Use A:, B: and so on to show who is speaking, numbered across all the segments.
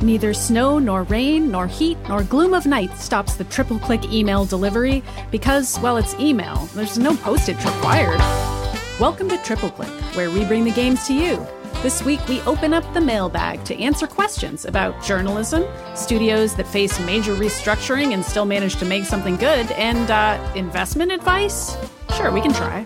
A: Neither snow, nor rain, nor heat, nor gloom of night stops the triple click email delivery because, well, it's email. There's no postage required. Welcome to Triple Click, where we bring the games to you. This week, we open up the mailbag to answer questions about journalism, studios that face major restructuring and still manage to make something good, and uh, investment advice? Sure, we can try.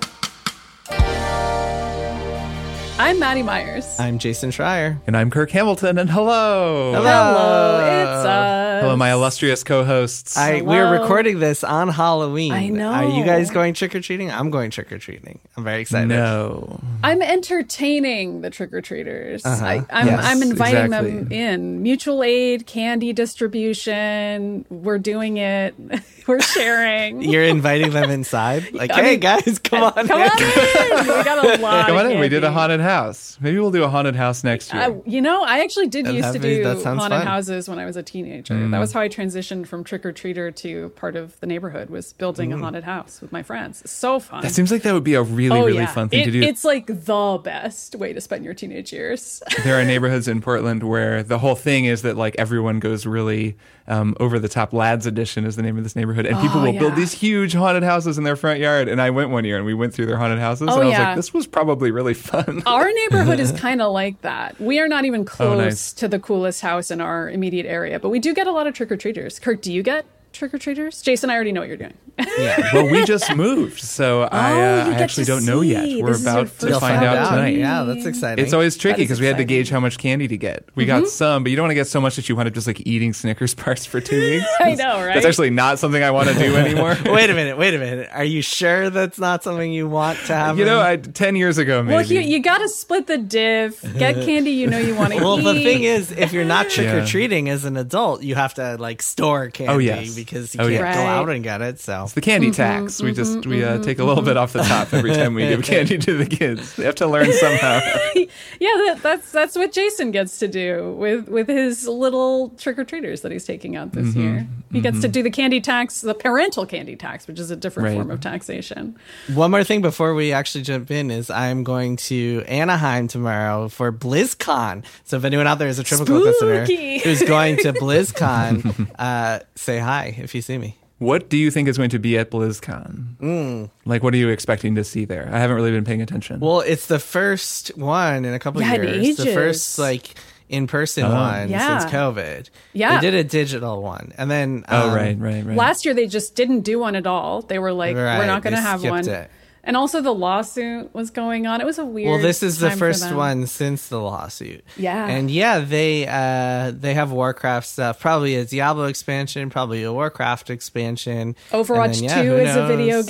A: I'm Maddy Myers.
B: I'm Jason Schreier.
C: And I'm Kirk Hamilton, and hello.
B: Hello.
A: Hello, it's us.
C: Hello, my illustrious co hosts.
B: I, we're recording this on Halloween.
A: I know.
B: Are you guys going trick or treating? I'm going trick or treating. I'm very excited.
C: No.
A: I'm entertaining the trick or treaters.
B: Uh-huh.
A: I, I'm,
C: Yes,
A: I'm inviting them
C: exactly.
A: in. Mutual aid, candy distribution. We're doing it. We're sharing.
B: You're inviting them inside? Like, hey
A: mean,
B: guys, come on.
A: Come
B: in.
A: on in. We got a lot.
C: Come
A: of
C: on in. We did a
A: candy.
C: haunted house. Maybe we'll do a haunted house next year.
A: Uh, you know, I actually did
B: That-
A: used to
B: that be-
A: do
B: that sounds
A: haunted
B: fun.
A: houses when I was a teenager.
C: Mm.
A: That was how I transitioned from trick or treater to part of the neighborhood. Was building
B: Mm.
A: a haunted house with my friends. So fun.
C: that seems like that would be a really,
A: oh
C: really
A: yeah,
C: fun thing
A: It-
C: to do.
A: It's like the best way to spend your teenage years.
C: there are neighborhoods in Portland where the whole thing is that like everyone goes really um, over the top. Ladd's Addition is the name of this neighborhood, and people
A: Oh,
C: will build these huge haunted houses in their front yard. And I went one year, and we went through their haunted houses,
A: Oh,
C: and I was
A: yeah.
C: like, this was probably really fun.
A: Our neighborhood is kind of like that. We are not even close
C: Oh, nice.
A: to the coolest house in our immediate area, but we do get a lot of trick or treaters. Kirk, do you get trick or treaters? Jason, I already know what you're doing.
B: Yeah.
C: well, we just moved, so I,
A: Oh,
C: uh, I actually don't know yet. We're
A: This
C: about to find
B: find
C: out
B: out
C: tonight.
B: Yeah, that's exciting.
C: It's always tricky because we had to gauge how much candy to get. We
A: Mm-hmm.
C: got some, but you don't want to get so much that you wind up just like eating Snickers bars for two weeks.
A: I know, right?
C: That's actually not something I want to do anymore.
B: wait a minute, wait a minute. Are you sure that's not something you want to have?
C: you know, I, ten years ago, maybe.
A: Well, you, you got to split the div. Get candy you know you want to
B: well,
A: eat.
B: Well, the thing is, if you're not trick or
C: Yeah.
B: treating as an adult, you have to like store candy
C: Oh, yes.
B: Because you
C: Oh,
B: can't
C: yeah.
B: go
A: Right.
B: out and get it. So it's
C: the candy
A: Mm-hmm,
C: tax. We just we uh, take a little bit off the top every time we give candy to the kids. They have to learn somehow.
A: yeah, that, that's that's what Jason gets to do with with his little trick or treaters that he's taking out
C: Mm-hmm.
A: this year. He gets to do the candy tax, the parental candy tax, which is a different
C: Right.
A: form of taxation.
B: One more thing before we actually jump in is I'm going to Anaheim tomorrow for BlizzCon. So if anyone out there is a Triple Click listener who's going to BlizzCon, uh, say hi if you see me.
C: what do you think is going to be at BlizzCon? Like, what are you expecting to see there? I haven't really been paying attention.
B: Well, it's the first one in a couple
A: Yeah, in
B: years. The first like in person
C: Oh.
B: one
A: Yeah.
B: since COVID.
A: Yeah.
B: They did a digital one. And then
C: oh,
B: um,
C: right, right, right.
A: Last year they just didn't do one at all. They were like, we're not going to have one.
B: it.
A: And also the lawsuit was going on. It was a weird.
B: Well, this is the first one since the lawsuit.
A: Yeah.
B: And yeah, they uh they have Warcraft stuff, probably a Diablo expansion, probably a Warcraft expansion.
A: Overwatch
B: then, yeah,
A: Two is a video
B: knows-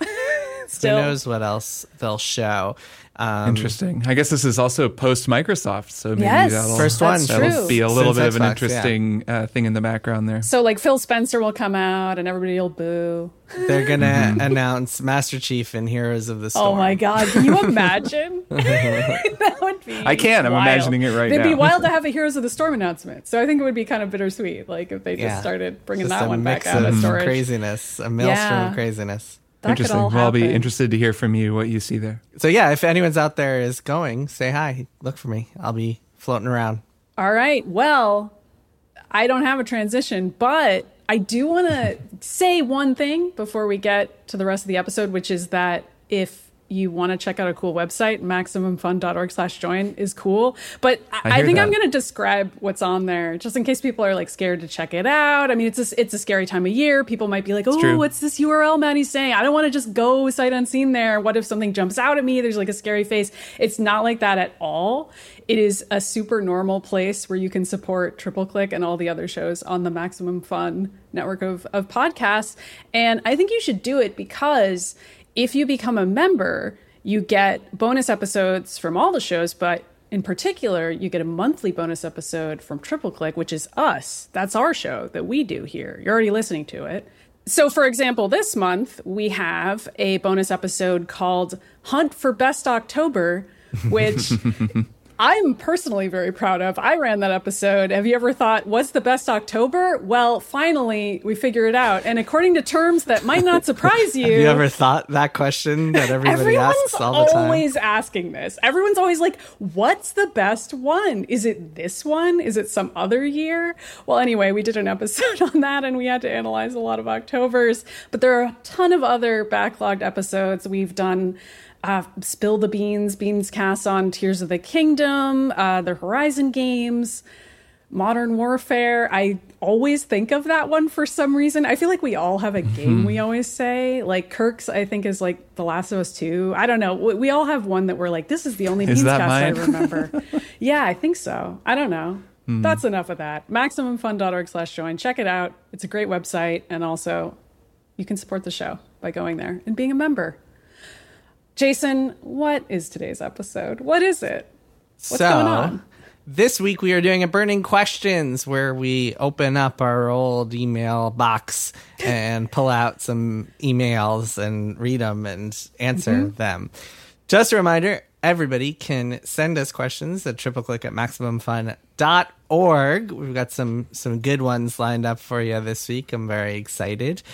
A: game.
B: Who knows what else they'll show. Um
C: Interesting. I guess this is also post Microsoft, so maybe
A: Yes,
C: that'll,
B: First one.
C: that'll be a little
B: Since
C: bit of an
B: Xbox, yeah.
C: interesting uh, thing in the background there.
A: So like Phil Spencer will come out and everybody will boo.
B: they're gonna
C: Mm-hmm.
B: announce Master Chief and Heroes of the Storm.
A: Oh my god, can you imagine? that would be
C: I can, I'm imagining it right now.
A: It'd be wild to have a Heroes of the Storm announcement. So I think it would be kind of bittersweet, like if they just
B: Yeah.
A: started bringing
B: Just
A: that
B: a
A: one back
B: mix
A: out of
B: of
A: storage.
B: craziness, a maelstrom
A: Yeah.
B: of craziness.
A: That could
C: Interesting.
A: all
C: Well, I'll be interested to hear from you what you see there.
B: So yeah, if anyone's out there is going, say hi. Look for me. I'll be floating around.
A: All right. Well, I don't have a transition, but I do want to say one thing before we get to the rest of the episode, which is that if you want to check out a cool website, maximumfun.org slash join is cool. But I,
C: I
A: I, think I'm going to describe what's on there just in case people are like scared to check it out. I mean, it's a, it's a scary time of year. People might be like, oh, what's this URL Maddy's saying? I don't want to just go sight unseen there. What if something jumps out at me? There's like a scary face. It's not like that at all. It is a super normal place where you can support Triple Click and all the other shows on the Maximum Fun network of, of podcasts. And I think you should do it because if you become a member, you get bonus episodes from all the shows, but in particular, you get a monthly bonus episode from Triple Click, which is us. That's our show that we do here. You're already listening to it. So, for example, this month we have a bonus episode called Hunt for Best October, which I'm personally very proud of. I ran that episode. Have you ever thought, what's the best October? Well, finally, we figure it out. And according to terms that might not surprise you.
B: Have you ever thought that question that everybody asks all the time?
A: always asking this. Everyone's always like, what's the best one? Is it this one? Is it some other year? Well, anyway, we did an episode on that and we had to analyze a lot of Octobers. But there are a ton of other backlogged episodes. We've done uh, Spill the Beans, Beans Cast on Tears of the Kingdom, uh, the Horizon games, Modern Warfare. I always think of that one for some reason. I feel like we all have a game mm-hmm. we always say. Like Kirk's, I think, is like The Last of Us 2. I don't know. We, we all have one that we're like, this is the only Beans Cast I remember. yeah, I think so. I don't know. Mm. That's enough of that. MaximumFun.org slash join. Check it out. It's a great website. And also, you can support the show by going there and being a member. Jason, what is today's episode? What is it? What's
B: so,
A: going on?
B: This week we are doing a burning questions where we open up our old email box and pull out some emails and read them and answer mm-hmm. them. Just a reminder, everybody can send us questions at tripleclick at maximumfun.org. We've got some some good ones lined up for you this week. I'm very excited.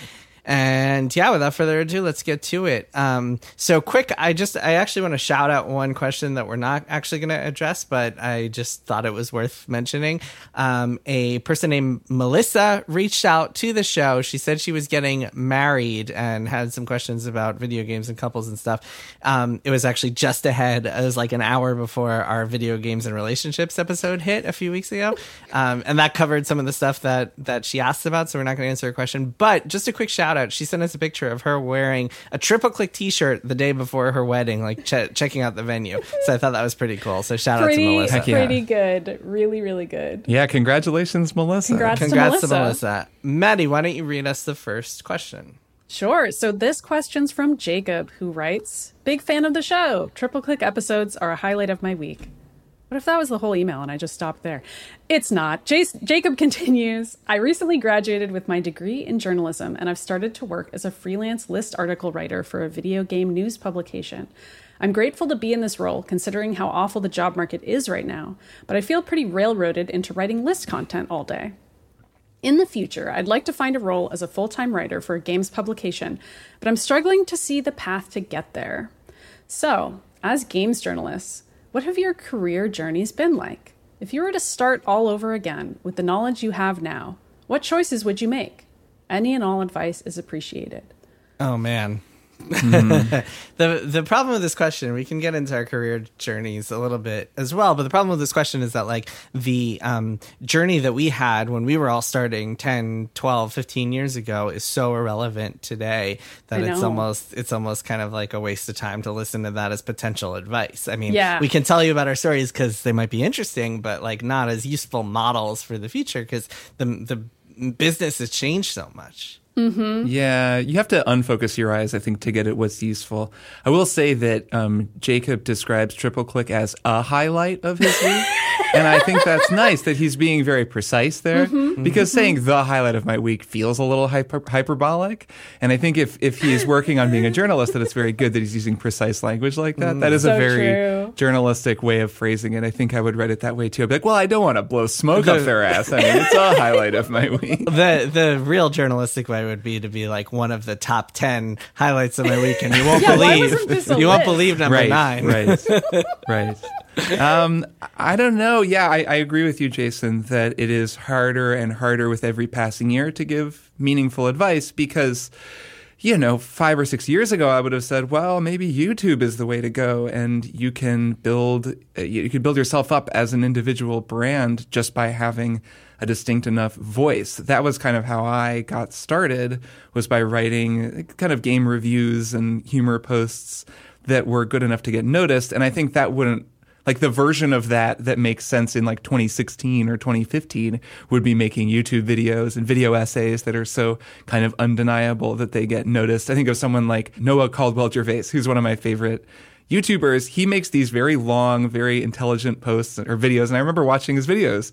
B: And yeah, without further ado, let's get to it. Um, so quick, I just, I actually want to shout out one question that we're not actually going to address, but I just thought it was worth mentioning. Um, a person named Melissa reached out to the show. She said she was getting married and had some questions about video games and couples and stuff. Um, it was actually just ahead. It was like an hour before our video games and relationships episode hit a few weeks ago. Um, and that covered some of the stuff that, that she asked about. So we're not going to answer her question, but just a quick shout out. She sent us a picture of her wearing a triple click T-shirt the day before her wedding, like ch- checking out the venue. So I thought that was pretty cool. So shout
A: pretty,
B: out to Melissa.
A: Pretty good, really, really good.
C: Yeah, congratulations, Melissa.
A: Congrats,
B: Congrats
A: to, Melissa.
B: to Melissa. Maddy, why don't you read us the first question?
A: Sure. So this question's from Jacob, who writes, "Big fan of the show. Triple click episodes are a highlight of my week." What if that was the whole email and I just stopped there? It's not. Jace- Jacob continues I recently graduated with my degree in journalism and I've started to work as a freelance list article writer for a video game news publication. I'm grateful to be in this role considering how awful the job market is right now, but I feel pretty railroaded into writing list content all day. In the future, I'd like to find a role as a full time writer for a games publication, but I'm struggling to see the path to get there. So, as games journalists, what have your career journeys been like? If you were to start all over again with the knowledge you have now, what choices would you make? Any and all advice is appreciated.
B: Oh man, Mm-hmm. the the problem with this question, we can get into our career journeys a little bit as well, but the problem with this question is that like the um, journey that we had when we were all starting 10, 12, 15 years ago is so irrelevant today that it's almost it's almost kind of like a waste of time to listen to that as potential advice. I mean,
A: yeah.
B: we can tell you about our stories cuz they might be interesting, but like not as useful models for the future cuz the the business has changed so much.
C: Mm-hmm. Yeah, you have to unfocus your eyes, I think, to get at what's useful. I will say that um, Jacob describes Triple Click as a highlight of his week. and I think that's nice that he's being very precise there mm-hmm. because mm-hmm. saying the highlight of my week feels a little hyper- hyperbolic. And I think if, if he is working on being a journalist, that it's very good that he's using precise language like that. That is
A: so
C: a very
A: true.
C: journalistic way of phrasing it. I think I would write it that way too. I'd be like, well, I don't want to blow smoke the, up their ass. I mean, it's a highlight of my week.
B: The, the real journalistic way would be to be like one of the top 10 highlights of my week and you won't
A: yeah,
B: believe. you won't believe number
C: right,
B: nine.
C: right right. Um, i don't know. Yeah I, I agree with you jason that it is harder and harder with every passing year to give meaningful advice because you know, five or six years ago, I would have said, well, maybe YouTube is the way to go, and you can build uh, you can build yourself up as an individual brand just by having a distinct enough voice. That was kind of how I got started was by writing kind of game reviews and humor posts that were good enough to get noticed. And I think that wouldn't like the version of that that makes sense in like 2016 or 2015 would be making YouTube videos and video essays that are so kind of undeniable that they get noticed. I think of someone like Noah Caldwell Gervais, who's one of my favorite YouTubers. He makes these very long, very intelligent posts or videos. And I remember watching his videos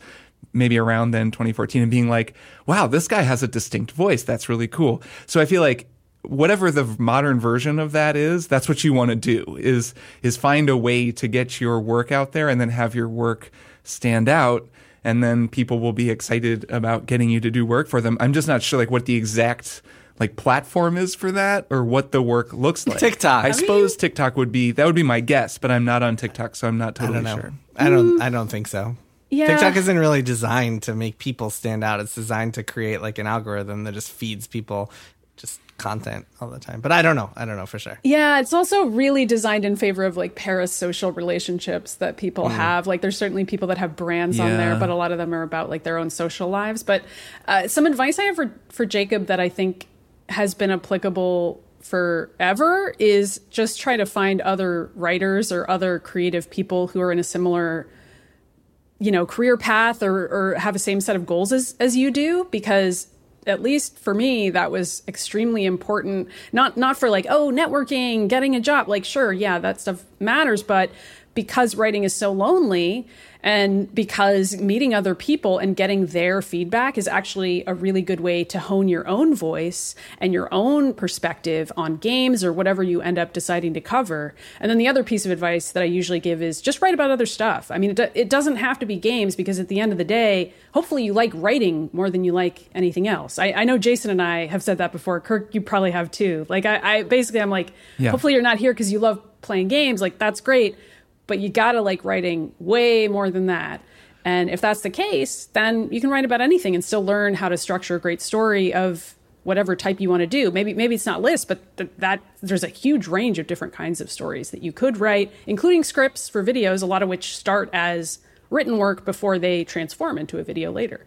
C: maybe around then 2014 and being like, wow, this guy has a distinct voice. That's really cool. So I feel like whatever the modern version of that is, that's what you want to do is is find a way to get your work out there and then have your work stand out and then people will be excited about getting you to do work for them. I'm just not sure like what the exact like platform is for that or what the work looks like.
B: TikTok.
C: I,
B: I
C: suppose TikTok would be that would be my guess, but I'm not on TikTok, so I'm not
B: I
C: totally
B: don't know.
C: sure.
B: I don't. Mm. I don't think so.
A: Yeah.
B: TikTok isn't really designed to make people stand out. It's designed to create like an algorithm that just feeds people just content all the time. But I don't know. I don't know for sure.
A: Yeah, it's also really designed in favor of like parasocial relationships that people have. Like, there's certainly people that have brands on there, but a lot of them are about like their own social lives. But uh, some advice I have for for Jacob that I think has been applicable forever is just try to find other writers or other creative people who are in a similar you know career path or, or have the same set of goals as, as you do because at least for me that was extremely important. Not not for like oh networking getting a job. Like sure yeah that stuff matters but because writing is so lonely and because meeting other people and getting their feedback is actually a really good way to hone your own voice and your own perspective on games or whatever you end up deciding to cover. And then the other piece of advice that I usually give is just write about other stuff. I mean, it, do- it doesn't have to be games because at the end of the day, hopefully you like writing more than you like anything else. I, I know Jason and I have said that before. Kirk, you probably have too. Like, I, I basically, I'm like,
C: Yeah.
A: hopefully you're not here because you love playing games. Like, that's great but you gotta like writing way more than that. And if that's the case, then you can write about anything and still learn how to structure a great story of whatever type you want to do. Maybe maybe it's not list, but th- that there's a huge range of different kinds of stories that you could write, including scripts for videos, a lot of which start as written work before they transform into a video later.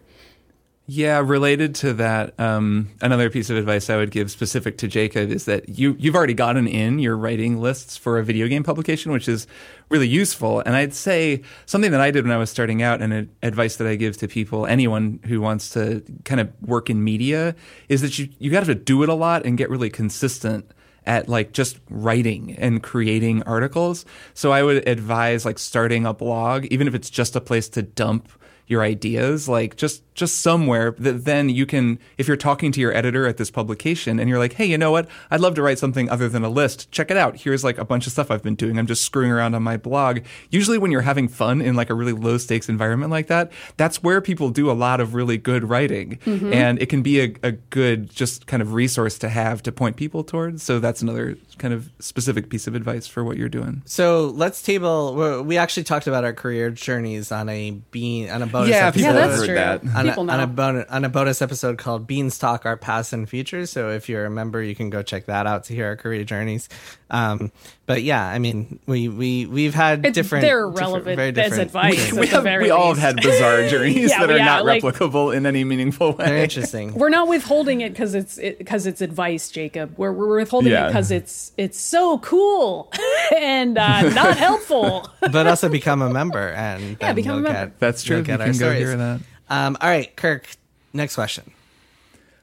C: Yeah, related to that, um, another piece of advice I would give specific to Jacob is that you you've already gotten in your writing lists for a video game publication, which is really useful. And I'd say something that I did when I was starting out, and advice that I give to people, anyone who wants to kind of work in media, is that you you got to do it a lot and get really consistent at like just writing and creating articles. So I would advise like starting a blog, even if it's just a place to dump your ideas like just just somewhere that then you can if you're talking to your editor at this publication and you're like hey you know what i'd love to write something other than a list check it out here's like a bunch of stuff i've been doing i'm just screwing around on my blog usually when you're having fun in like a really low stakes environment like that that's where people do a lot of really good writing mm-hmm. and it can be a, a good just kind of resource to have to point people towards so that's another kind of specific piece of advice for what you're doing
B: So let's table. we- We actually talked about our career journeys on a bean on a bonus.
C: Yeah,
B: episode.
C: people
A: yeah, that's
C: heard
A: true.
C: that.
B: on a,
A: People know.
B: on a bonus on a bonus episode called Beanstalk: Our Past and Futures. So if you're a member, you can go check that out to hear our career journeys. Um, but yeah, I mean, we we we've had
A: It's-
B: different.
A: they're
B: different-
A: relevant
B: very
A: as
B: different
A: advice.
B: journeys.
C: we, have, we all have had bizarre journeys
A: Yeah,
C: that are
A: yeah,
C: not
A: like-
C: replicable in any meaningful way.
B: Very interesting.
A: We're not withholding it because it's because it's advice, Jacob. We're we're withholding it because it's it's so cool and uh, not helpful.
B: but also become a member and then
A: become a member.
B: Get,
C: That's true.
B: you'll
C: You
B: get our
C: can go
B: stories.
C: hear that.
B: Um, all right, Kirk. Next question.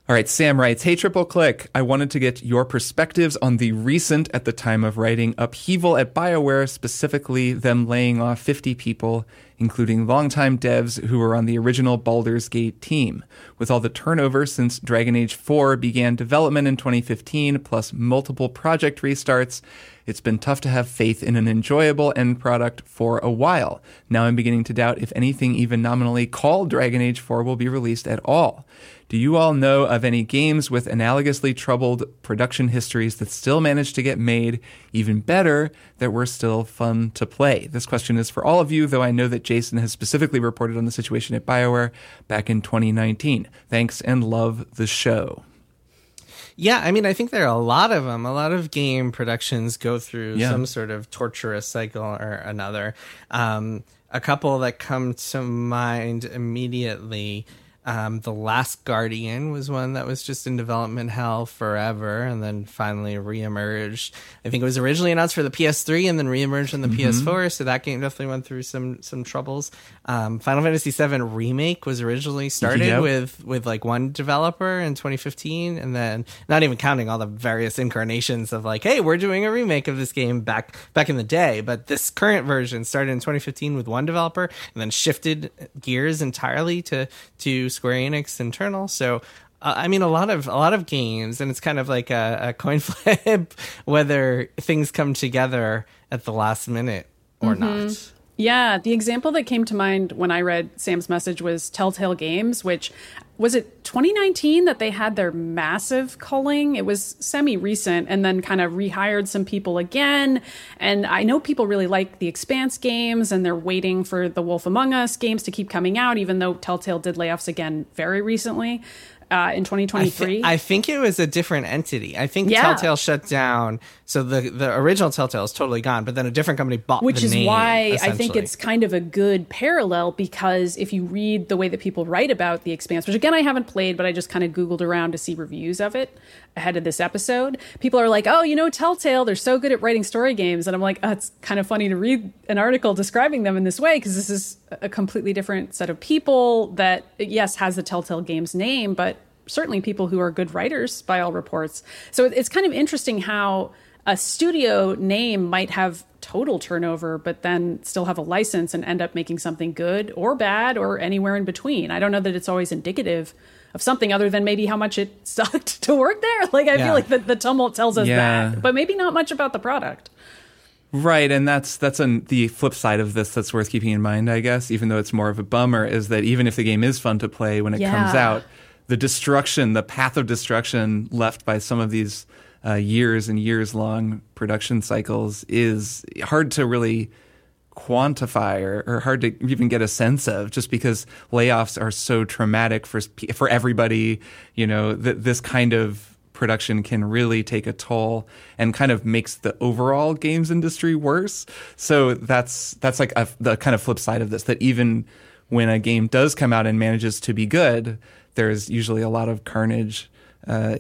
C: All right, Sam writes, Hey, Triple Click. I wanted to get your perspectives on the recent, at the time of writing, upheaval at BioWare, specifically them laying off 50 people, including longtime devs who were on the original Baldur's Gate team. With all the turnover since Dragon Age 4 began development in 2015, plus multiple project restarts, it's been tough to have faith in an enjoyable end product for a while. Now I'm beginning to doubt if anything even nominally called Dragon Age 4 will be released at all. Do you all know of any games with analogously troubled production histories that still managed to get made, even better, that were still fun to play? This question is for all of you, though I know that Jason has specifically reported on the situation at BioWare back in 2019. Thanks and love the show.
B: Yeah, I mean, I think there are a lot of them. A lot of game productions go through
C: Yeah.
B: some sort of torturous cycle or another. Um, a couple that come to mind immediately. Um, the Last Guardian was one that was just in development hell forever and then finally reemerged. I think it was originally announced for the PS3 and then reemerged on the PS4, so that game definitely went through some some troubles. Um, Final Fantasy VII Remake was originally started
C: Yep.
B: with with like one developer in 2015 and then not even counting all the various incarnations of like hey we're doing a remake of this game back back in the day but this current version started in 2015 with one developer and then shifted gears entirely to to Square Enix internal so uh, I mean, a lot of a lot of games, and it's kind of like a, a coin flip whether things come together at the last minute or
A: Mm-hmm.
B: not.
A: Yeah, the example that came to mind when I read Sam's message was Telltale Games, which was it 2019 that they had their massive culling. It was semi recent and then kind of rehired some people again. And I know people really like the Expanse games and they're waiting for the Wolf Among Us games to keep coming out, even though Telltale did layoffs again very recently uh, in
B: I,
A: 2023.
B: I think it was a different entity. I think
A: Yeah.
B: Telltale shut down, so the the original Telltale is totally gone. But then a different company bought,
A: which
B: the
A: is
B: name,
A: why I think it's kind of a good parallel because if you read the way that people write about the expanse, which again I haven't played, but I just kind of googled around to see reviews of it ahead of this episode, people are like, "Oh, you know, Telltale, they're so good at writing story games," and I'm like, oh, "It's kind of funny to read an article describing them in this way because this is a completely different set of people that yes has the Telltale Games name, but certainly people who are good writers by all reports. So it's kind of interesting how a studio name might have total turnover, but then still have a license and end up making something good or bad or anywhere in between. I don't know that it's always indicative of something other than maybe how much it sucked to work there. Like I
B: Yeah.
A: feel like the, the tumult tells us
C: Yeah.
A: that, but maybe not much about the product.
C: Right, and that's that's on the flip side of this that's worth keeping in mind, I guess, even though it's more of a bummer, is that even if the game is fun to play when it comes out, the destruction, the path of destruction left by some of these uh, years and years long production cycles is hard to really quantify or, or hard to even get a sense of just because layoffs are so traumatic for for everybody you know that this kind of production can really take a toll and kind of makes the overall games industry worse so that's that's like a, the kind of flip side of this that even when a game does come out and manages to be good there's usually a lot of carnage uh,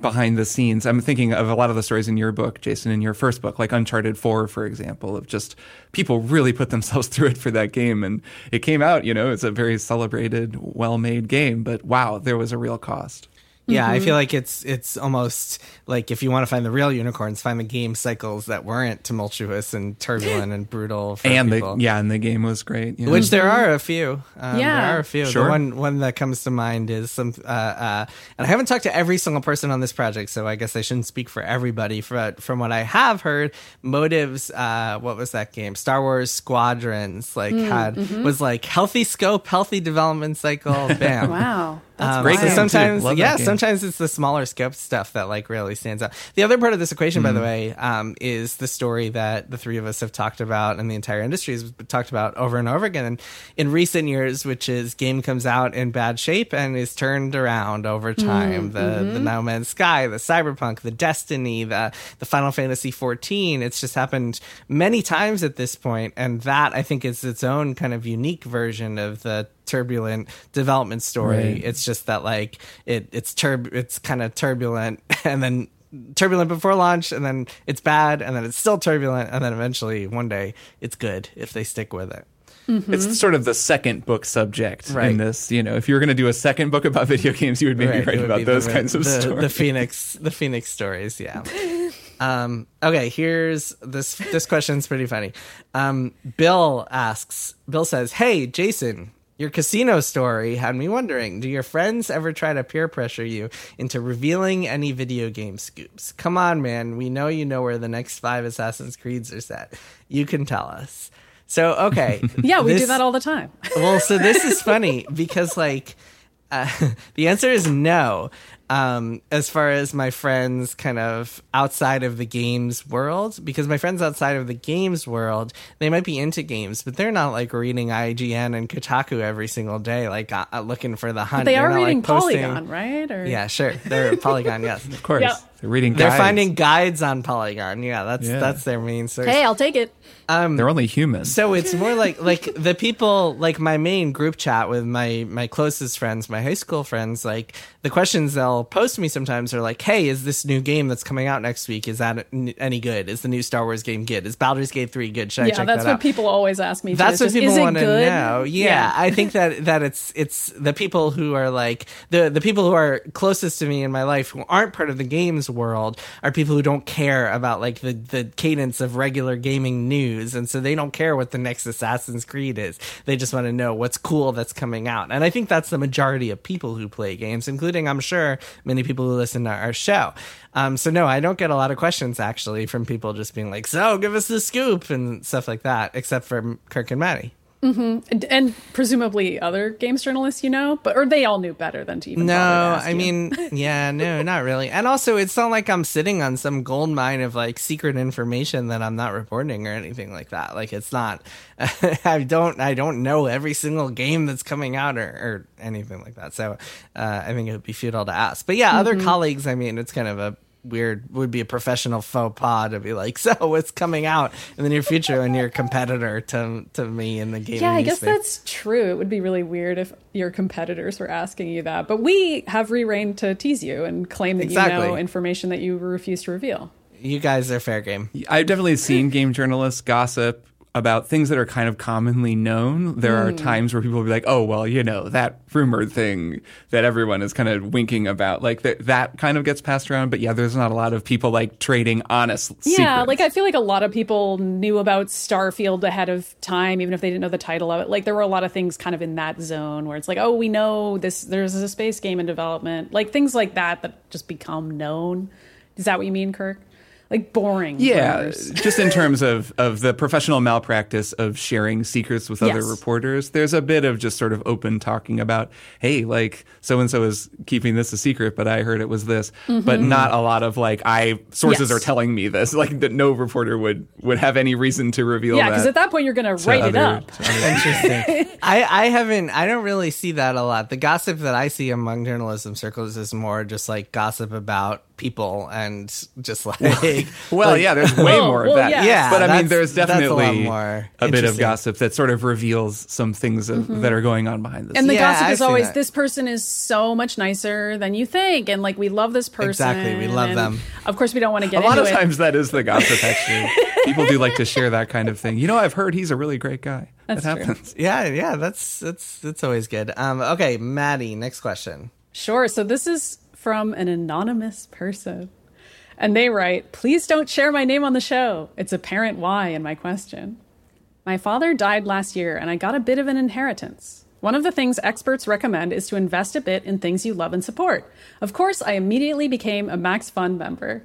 C: behind the scenes. I'm thinking of a lot of the stories in your book, Jason, in your first book, like Uncharted 4, for example, of just people really put themselves through it for that game. And it came out, you know, it's a very celebrated, well made game, but wow, there was a real cost.
B: Yeah,
A: Mm-hmm.
B: I feel like it's it's almost like if you want to find the real unicorns, find the game cycles that weren't tumultuous and turbulent and brutal. For
C: and
B: people.
C: the yeah, and the game was great. you know.
B: Which there are a few. Um,
A: Yeah.
B: there are a few.
C: Sure.
B: The one one that comes to mind is some. Uh, uh, and I haven't talked to every single person on this project, so I guess I shouldn't speak for everybody. But from what I have heard, Motives. Uh, what was that game? Star Wars Squadrons. Like
A: Mm,
B: had
A: mm-hmm.
B: was like healthy scope, healthy development cycle. Bam.
A: Wow. That's
B: Um,
C: Great
B: so sometimes, yeah,
C: game.
B: Sometimes it's the smaller scope stuff that like really stands out. The other part of this equation,
C: Mm.
B: by the way, um, is the story that the three of us have talked about and the entire industry has talked about over and over again and in recent years, which is game comes out in bad shape and is turned around over time. the the No Man's Sky, the Cyberpunk, the Destiny, the the Final Fantasy 14. It's just happened many times at this point, and that I think is its own kind of unique version of the turbulent development story.
C: Right.
B: It's just that like it it's turb it's kind of turbulent and then turbulent before launch and then it's bad and then it's still turbulent and then eventually one day it's good if they stick with it.
C: It's sort of the second book subject
B: Right.
C: in this. You know, if you were going to do a second book about video games, you would maybe
B: Right,
C: write
B: would
C: about those
B: the,
C: kinds of
B: the,
C: stories.
B: The Phoenix the Phoenix stories, yeah. Um, okay, here's this this question's pretty funny. Um, Bill asks Bill says, Hey Jason, your casino story had me wondering, do your friends ever try to peer pressure you into revealing any video game scoops? Come on, man, we know you know where the next five Assassin's Creeds are set. You can tell us. So okay.
A: Yeah, we do that all the time.
B: well, so this is funny because like uh, the answer is no. Um, as far as my friends kind of outside of the games world, because my friends outside of the games world, they might be into games, but they're not like reading IGN and Kotaku every single day, like uh, looking for the hunt.
A: They
B: They're
A: are
B: not, like,
A: reading
B: posting-
A: Polygon, right? Or
B: Yeah, sure. They're Polygon, yes.
C: of course,
A: Yeah.
C: They're reading.
B: They're
C: guides.
B: finding guides on Polygon. Yeah, that's
C: Yeah.
B: that's their main source.
A: Hey, I'll take it.
C: Um, they're only human.
B: So it's more like like the people like my main group chat with my my closest friends, my high school friends. Like the questions they'll post to me sometimes are like, "Hey, is this new game that's coming out next week? Is that n- any good? Is the new Star Wars game good? Is Baldur's Gate three good? Should I
A: Yeah,
B: check
A: that's
B: that
A: what
B: out?"
A: people always ask me. too.
B: That's
A: It's
B: what
A: just,
B: people
A: is it
B: want to
A: good?
B: know. Yeah, I think that that it's it's the people who are like the the people who are closest to me in my life who aren't part of the games games world are people who don't care about like the the cadence of regular gaming news, and so they don't care what the next Assassin's Creed is. They just want to know what's cool that's coming out, and I think that's the majority of people who play games, including I'm sure many people who listen to our show. Um, so no, I don't get a lot of questions actually from people just being like, "So, give us the scoop" and stuff like that, except for Kirk and Maddy.
A: And, and presumably other games journalists, you know, but or they all knew better than to even.
B: No,
A: to
B: I
A: you.
B: mean, yeah, no, not really. And also, it's not like I'm sitting on some gold mine of like secret information that I'm not reporting or anything like that. Like, it's not. I don't. I don't know every single game that's coming out or, or anything like that. So, uh, I think it would be futile to ask. But yeah, other colleagues. I mean, it's kind of a weird would be a professional faux pas to be like so what's coming out in the near future and you're a competitor to to me in the game.
A: Yeah, I guess
B: newspaper.
A: that's true. It would be really weird if your competitors were asking you that. But we have free reign to tease you and claim that you know information that you refuse to reveal.
B: you guys are fair game
C: I've definitely seen game journalists gossip about things that are kind of commonly known. There
A: Hmm.
C: are times where people will be like, "Oh, well, you know, that rumored thing that everyone is kind of winking about." Like that that kind of gets passed around, but yeah, there's not a lot of people like trading honest
A: Yeah,
C: secrets.
A: like I feel like a lot of people knew about Starfield ahead of time, even if they didn't know the title of it. Like there were a lot of things kind of in that zone where it's like, oh, we know this. There's a space game in development, like things like that that just become known. Is that what you mean, Kirk? Like boring.
C: Yeah,
A: rumors.
C: just in terms of, of the professional malpractice of sharing secrets with other reporters, there's a bit of just sort of open talking about, hey, like so and so is keeping this a secret, but I heard it was this, but not a lot of like I sources
A: Mm-hmm. Yes.
C: are telling me this, like that no reporter would would have any reason to reveal
A: Yeah.
C: Yeah,
A: because at that point you're going to write it up.
B: Interesting. I, I haven't. I don't really see that a lot. The gossip that I see among journalism circles is more just like gossip about people and just like.
C: well,
B: like-
C: yeah, there's way
A: Oh,
C: more
A: well,
C: of that.
A: yeah.
B: Yeah,
C: but I mean,
B: that's-
C: there's
B: that's a
C: definitely
B: more
C: a bit of gossip that sort of reveals some things of, that are going on behind the
A: Mm-hmm. And the.
B: Yeah,
A: gossip
B: I've
A: is always
B: that.
A: this person is so much nicer than you think, and like we love this person.
B: Exactly, we love
A: and
B: them.
A: Of course, we don't want to get
C: a lot
A: into
C: of
A: it.
C: times that is the gossip. Actually, people do like to share that kind of thing. You know, I've heard he's a really great guy.
A: That's
C: that
A: true.
C: happens.
B: yeah, yeah. That's that's that's always good. Um. Okay, Maddy. Next question.
A: Sure. So this is from an anonymous person. And they write, Please don't share my name on the show. It's apparent why in my question. My father died last year, and I got a bit of an inheritance. One of the things experts recommend is to invest a bit in things you love and support. Of course, I immediately became a MaxFun member.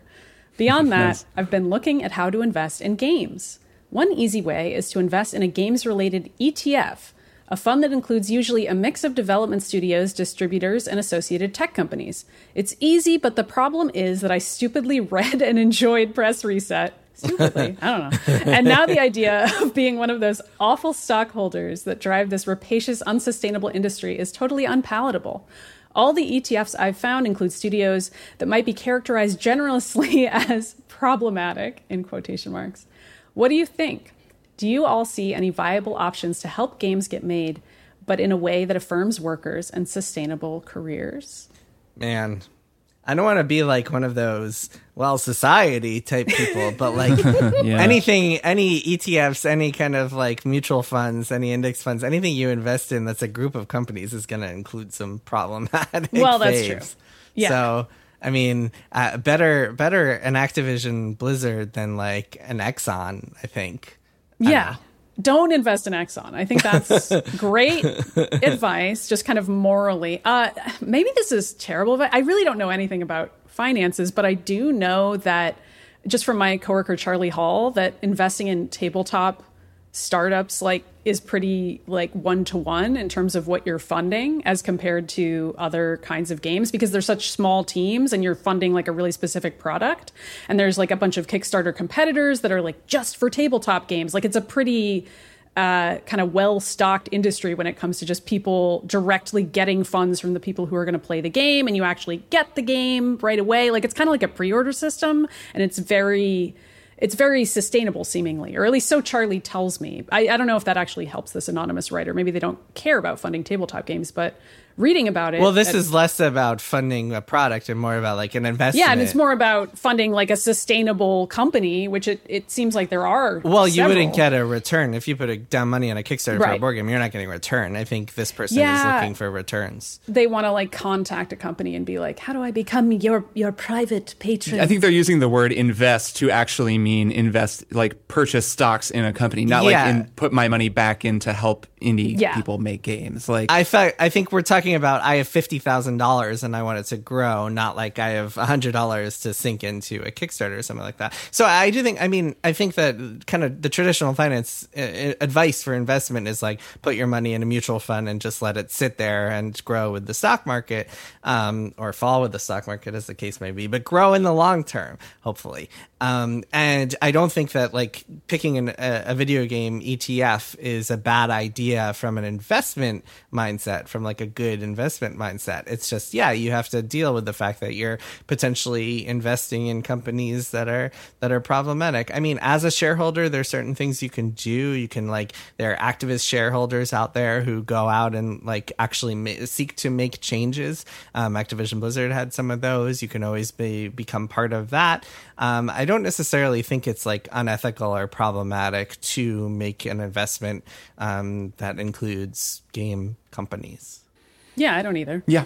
A: Beyond that,
C: Nice.
A: I've been looking at how to invest in games. One easy way is to invest in a games related ETF, a fund that includes usually a mix of development studios, distributors, and associated tech companies. It's easy, but the problem is that I stupidly read and enjoyed Press Reset. Stupidly, I don't know. And now the idea of being one of those awful stockholders that drive this rapacious, unsustainable industry is totally unpalatable. All the ETFs I've found include studios that might be characterized generously as problematic, in quotation marks. What do you think? Do you all see any viable options to help games get made, but in a way that affirms workers and sustainable careers?
B: Man, I don't want to be like one of those well society type people, but like
C: Yeah.
B: anything, any ETFs, any kind of like mutual funds, any index funds, anything you invest in that's a group of companies is going to include some problematic.
A: Well, that's
B: faves.
A: true. Yeah.
B: So. I mean, uh, better better an Activision Blizzard than like an Exxon. I think.
A: Yeah. Don't invest in Exxon. I think that's great advice, just kind of morally. Uh, maybe this is terrible, but I really don't know anything about finances, but I do know that just from my coworker Charlie Hall, that investing in tabletop startups like is pretty like one to one in terms of what you're funding as compared to other kinds of games because they're such small teams and you're funding like a really specific product. And there's like a bunch of kickstarter competitors that are like just for tabletop games. Like it's a pretty uh, kind of well stocked industry when it comes to just people directly getting funds from the people who are going to play the game and you actually get the game right away. Like it's kind of like a pre-order system and it's very it's very sustainable seemingly or at least so charlie tells me. I, I don't know if that actually helps this anonymous writer. Maybe they don't care about funding tabletop games but reading about it.
B: Well, this
A: And-
B: is less about funding a product and more about like an investment.
A: yeah, and it's more about funding like a sustainable company, which it, it seems like there are.
B: Well, you wouldn't get a return if you put a, down money on a Kickstarter for a
A: Right.
B: board game. You're not getting a return. I think this person
A: Yeah.
B: is looking for returns.
A: They want to like contact a company and be like, "How do I become your your private patron?"
C: I think they're using the word invest to actually mean invest, like purchase stocks in a company, not
B: Yeah.
C: like in, put my money back in to help indie
A: Yeah.
C: people make games. Like,
B: I fe- I think we're talking about I have fifty thousand dollars and I want it to grow, not like I have hundred dollars to sink into a Kickstarter or something like that. So I do think, I mean, I think that kind of the traditional finance uh, advice for investment is like put your money in a mutual fund and just let it sit there and grow with the stock market, um, or fall with the stock market, as the case may be, but grow in the long term, hopefully. Um, and I don't think that like picking an, a, a video game ETF is a bad idea from an investment mindset, from like a good investment mindset. It's just, yeah, you have to deal with the fact that you're potentially investing in companies that are, that are problematic. I mean, as a shareholder, there's certain things you can do. You can like, there are activist shareholders out there who go out and like actually ma- seek to make changes. Um, Activision Blizzard had some of those. You can always be, become part of that. Um, I don't necessarily think it's like unethical or problematic to make an investment um, that includes game companies.
A: Yeah, I don't either.
C: yeah,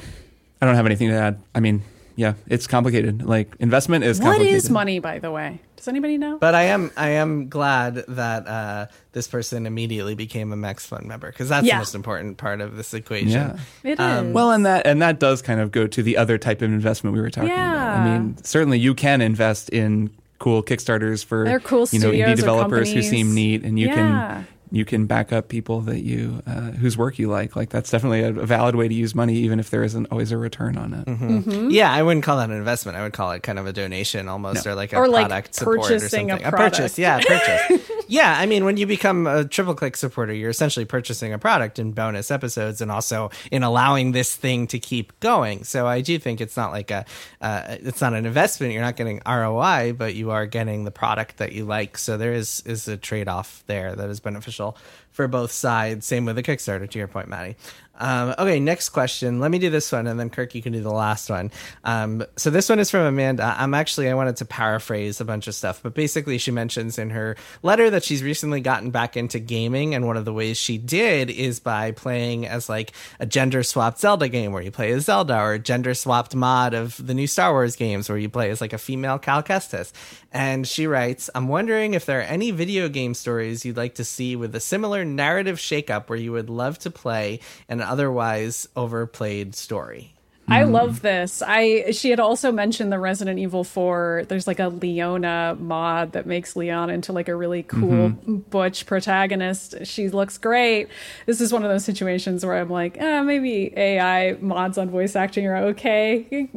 C: I don't have anything to add. I mean, yeah, it's complicated. Like, investment is
A: What
C: complicated.
A: is money, by the way? Does anybody know?
B: But I am I am glad that uh, this person immediately became a MaxFun member because that's
A: Yeah.
B: the most important part of this equation.
C: Yeah.
A: It is.
B: Um,
C: Well, and that and that does kind of go to the other type of investment we were talking about. I
A: Yeah.
C: mean, certainly you can invest in cool Kickstarters for
A: They're cool
C: you know indie
A: studios or
C: developers who
A: companies.
C: seem neat, and you
A: Yeah.
C: can you can back up people that you uh, whose work you like. Like that's definitely a, a valid way to use money, even if there isn't always a return on it.
A: Mm-hmm.
B: Yeah, I wouldn't call that an investment. I would call it kind of a donation almost,
C: No.
B: or like a
A: Or, like,
B: product support or
A: something. a
B: something.
A: product.
B: purchase, yeah, purchase. Yeah, I mean, when you become a triple click supporter, you're essentially purchasing a product in bonus episodes and also in allowing this thing to keep going. So I do think it's not like a, uh, it's not an investment. You're not getting ROI, but you are getting the product that you like. So there is is a trade off there that is beneficial for both sides. Same with the Kickstarter, to your point, Maddy. Um, okay, next question. Let me do this one, and then Kirk, you can do the last one. Um, so this one is from Amanda. I'm actually I wanted to paraphrase a bunch of stuff, but basically she mentions in her letter that she's recently gotten back into gaming, and one of the ways she did is by playing as like a gender swapped Zelda game where you play as Zelda, or a gender swapped mod of the new Star Wars games where you play as like a female Cal Kestis. And she writes, I'm wondering if there are any video game stories you'd like to see with a similar narrative shakeup where you would love to play an otherwise overplayed story.
A: I love this. I she had also mentioned the Resident Evil 4. There's like a Leona mod that makes Leon into like a really cool butch protagonist. She looks great. This is one of those situations where I'm like, eh, maybe AI mods on voice acting are okay.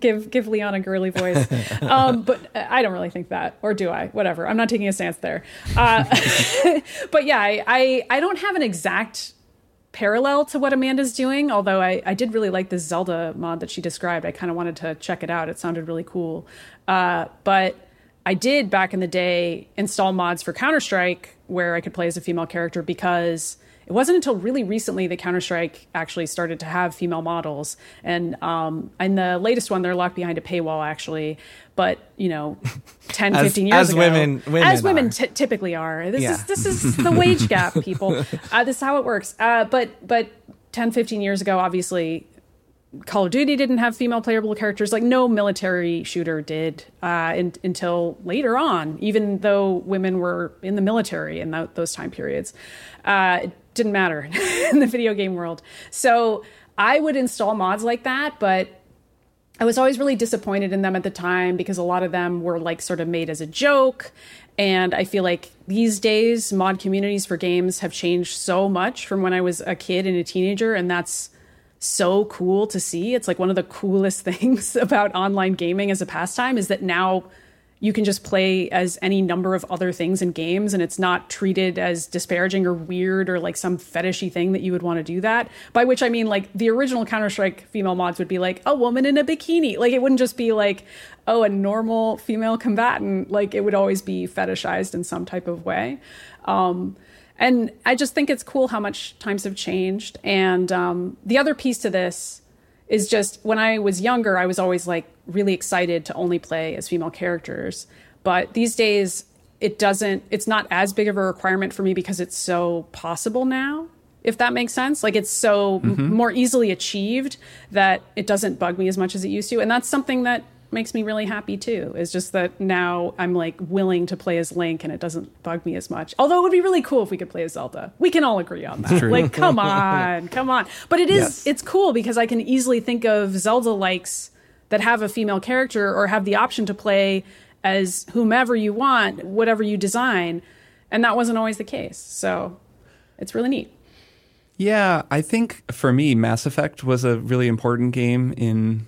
A: Give give Leon a girly voice. um, but I don't really think that, or do I? Whatever. I'm not taking a stance there. Uh, but yeah, I, I I don't have an exact parallel to what Amanda's doing, although I, I did really like this Zelda mod that she described. I kind of wanted to check it out. It sounded really cool. Uh, but I did back in the day install mods for Counter Strike where I could play as a female character because it wasn't until really recently that Counter Strike actually started to have female models. And um, in the latest one, they're locked behind a paywall actually. But you know, 10,
B: As-
A: 15 years
B: as
A: ago,
B: women- women
A: as women
B: are.
A: t- typically are. This
B: Yeah.
A: is this is the wage gap, people. Uh, this is how it works. Uh, but but 10, 15 years ago, obviously, Call of Duty didn't have female playable characters. Like no military shooter did uh, in, until later on. Even though women were in the military in tho- those time periods, uh, didn't matter in the video game world. So I would install mods like that, but I was always really disappointed in them at the time because a lot of them were like sort of made as a joke. And I feel like these days, mod communities for games have changed so much from when I was a kid and a teenager. And that's so cool to see. It's like one of the coolest things about online gaming as a pastime is that now you can just play as any number of other things in games and it's not treated as disparaging or weird or like some fetishy thing that you would want to do that. By which I mean like the original Counter-Strike female mods would be like a woman in a bikini. Like it wouldn't just be like, oh, a normal female combatant. Like it would always be fetishized in some type of way. Um, And I just think it's cool how much times have changed. And um, the other piece to this is just when I was younger, I was always like really excited to only play as female characters. But these days, it doesn't, it's not as big of a requirement for me because it's so possible now, if that makes sense. Like it's so mm-hmm. m- more easily achieved that it doesn't bug me as much as it used to. And that's something that makes me really happy too. Is just that now I'm like willing to play as Link and it doesn't bug me as much. Although it would be really cool if we could play as Zelda. We can all agree on that. Like, come on, come on. But it is yes. it's cool because I can easily think of Zelda likes that have a female character or have the option to play as whomever you want, whatever you design. And that wasn't always the case. So it's really neat.
C: Yeah, I think for me, Mass Effect was a really important game in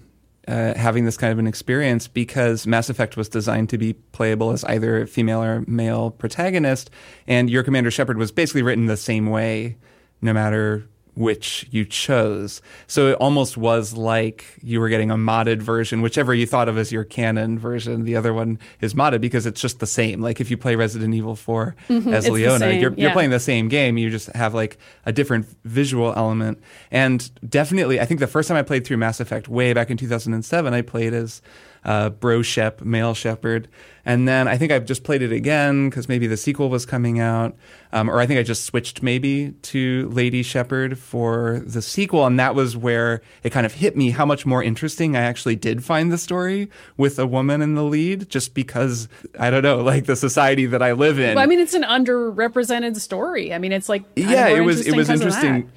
C: uh, having this kind of an experience because Mass Effect was designed to be playable as either female or male protagonist, and your Commander Shepard was basically written the same way, no matter which you chose. So it almost was like you were getting a modded version, whichever you thought of as your canon version. The other one is modded because it's just the same. Like if you play Resident Evil 4 mm-hmm, as Leona, you're, yeah. you're playing the same game. You just have like a different visual element. And definitely, I think the first time I played through Mass Effect way back in 2007, I played as uh, Bro Shep, male Shepard. And then I think I've just played it again because maybe the sequel was coming out. Um, or I think I just switched maybe to Lady Shepard for the sequel. And that was where it kind of hit me how much more interesting I actually did find the story with a woman in the lead, just because, I don't know, like the society that I live in.
A: Well, I mean, it's an underrepresented story. I mean, it's like,
C: yeah, it was, it was interesting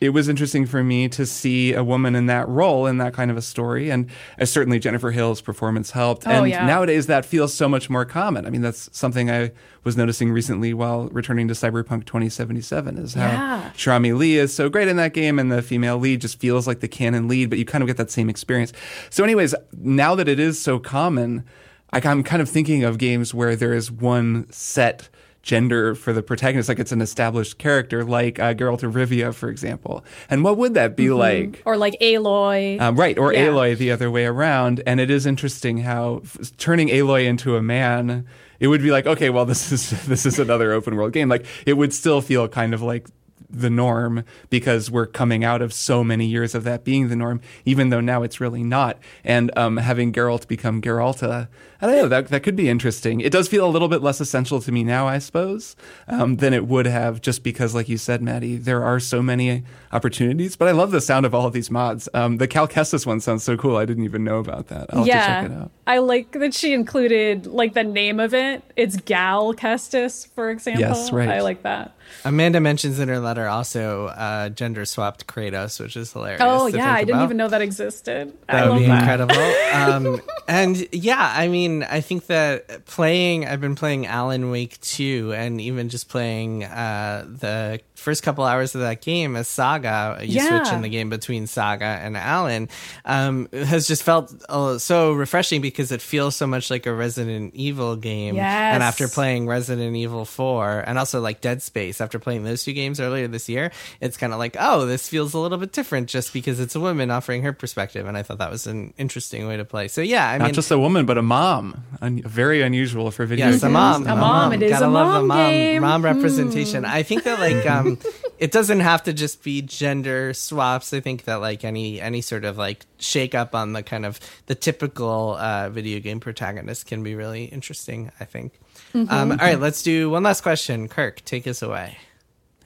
C: it was interesting for me to see a woman in that role in that kind of a story. And uh, certainly Jennifer Hale's performance helped.
A: Oh,
C: and
A: yeah.
C: nowadays that feels so much more common. I mean, that's something I was noticing recently while returning to Cyberpunk 2077 is how
A: yeah.
C: Cherami Leigh is so great in that game and the female lead just feels like the canon lead, but you kind of get that same experience. So anyways, now that it is so common, I'm kind of thinking of games where there is one set gender for the protagonist, like it's an established character, like uh, Geralt of Rivia, for example. And what would that be mm-hmm. like?
A: Or like Aloy.
C: Um, right, or yeah. Aloy the other way around. And it is interesting how f- turning Aloy into a man, it would be like, okay, well, this is this is another open world game. Like it would still feel kind of like the norm because we're coming out of so many years of that being the norm, even though now it's really not. And um, having Geralt become Geralta, I don't know, that, that could be interesting. It does feel a little bit less essential to me now, I suppose, um, than it would have just because, like you said, Maddy, there are so many opportunities. But I love the sound of all of these mods. Um, the Cal Kestis one sounds so cool. I didn't even know about that. I'll
A: yeah, I like that she included like the name of it. It's Gal Kestis, for example.
C: Yes, right.
A: I like that.
B: Amanda mentions in her letter also uh, gender swapped Kratos, which is hilarious.
A: Oh yeah, I didn't even know that existed.
B: That
A: I
B: would be
A: that.
B: incredible. um, and yeah, I mean, I think that playing, I've been playing Alan Wake 2 and even just playing uh, the first couple hours of that game as Saga, you yeah. switch in the game between Saga and Alan, um, has just felt uh, so refreshing because it feels so much like a Resident Evil game.
A: Yes.
B: And after playing Resident Evil 4 and also like Dead Space, after playing those two games earlier this year, it's kind of like, oh, this feels a little bit different just because it's a woman offering her perspective. And I thought that was an interesting way to play. So yeah, I
C: Not
B: mean,
C: just a woman, but a mom. Un- very unusual for video yes, games.
B: a mom.
A: A, a mom. It is
B: Gotta
A: a
B: love
A: mom,
B: mom,
A: game.
B: mom representation. I think that like um, it doesn't have to just be gender swaps. I think that like any any sort of like shake up on the kind of the typical uh, video game protagonist can be really interesting. I think. Mm-hmm. Um, all right, let's do one last question. Kirk, take us away.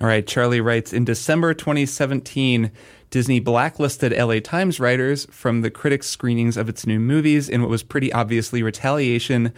C: All right, Charlie writes In December 2017, Disney blacklisted LA Times writers from the critics' screenings of its new movies in what was pretty obviously retaliation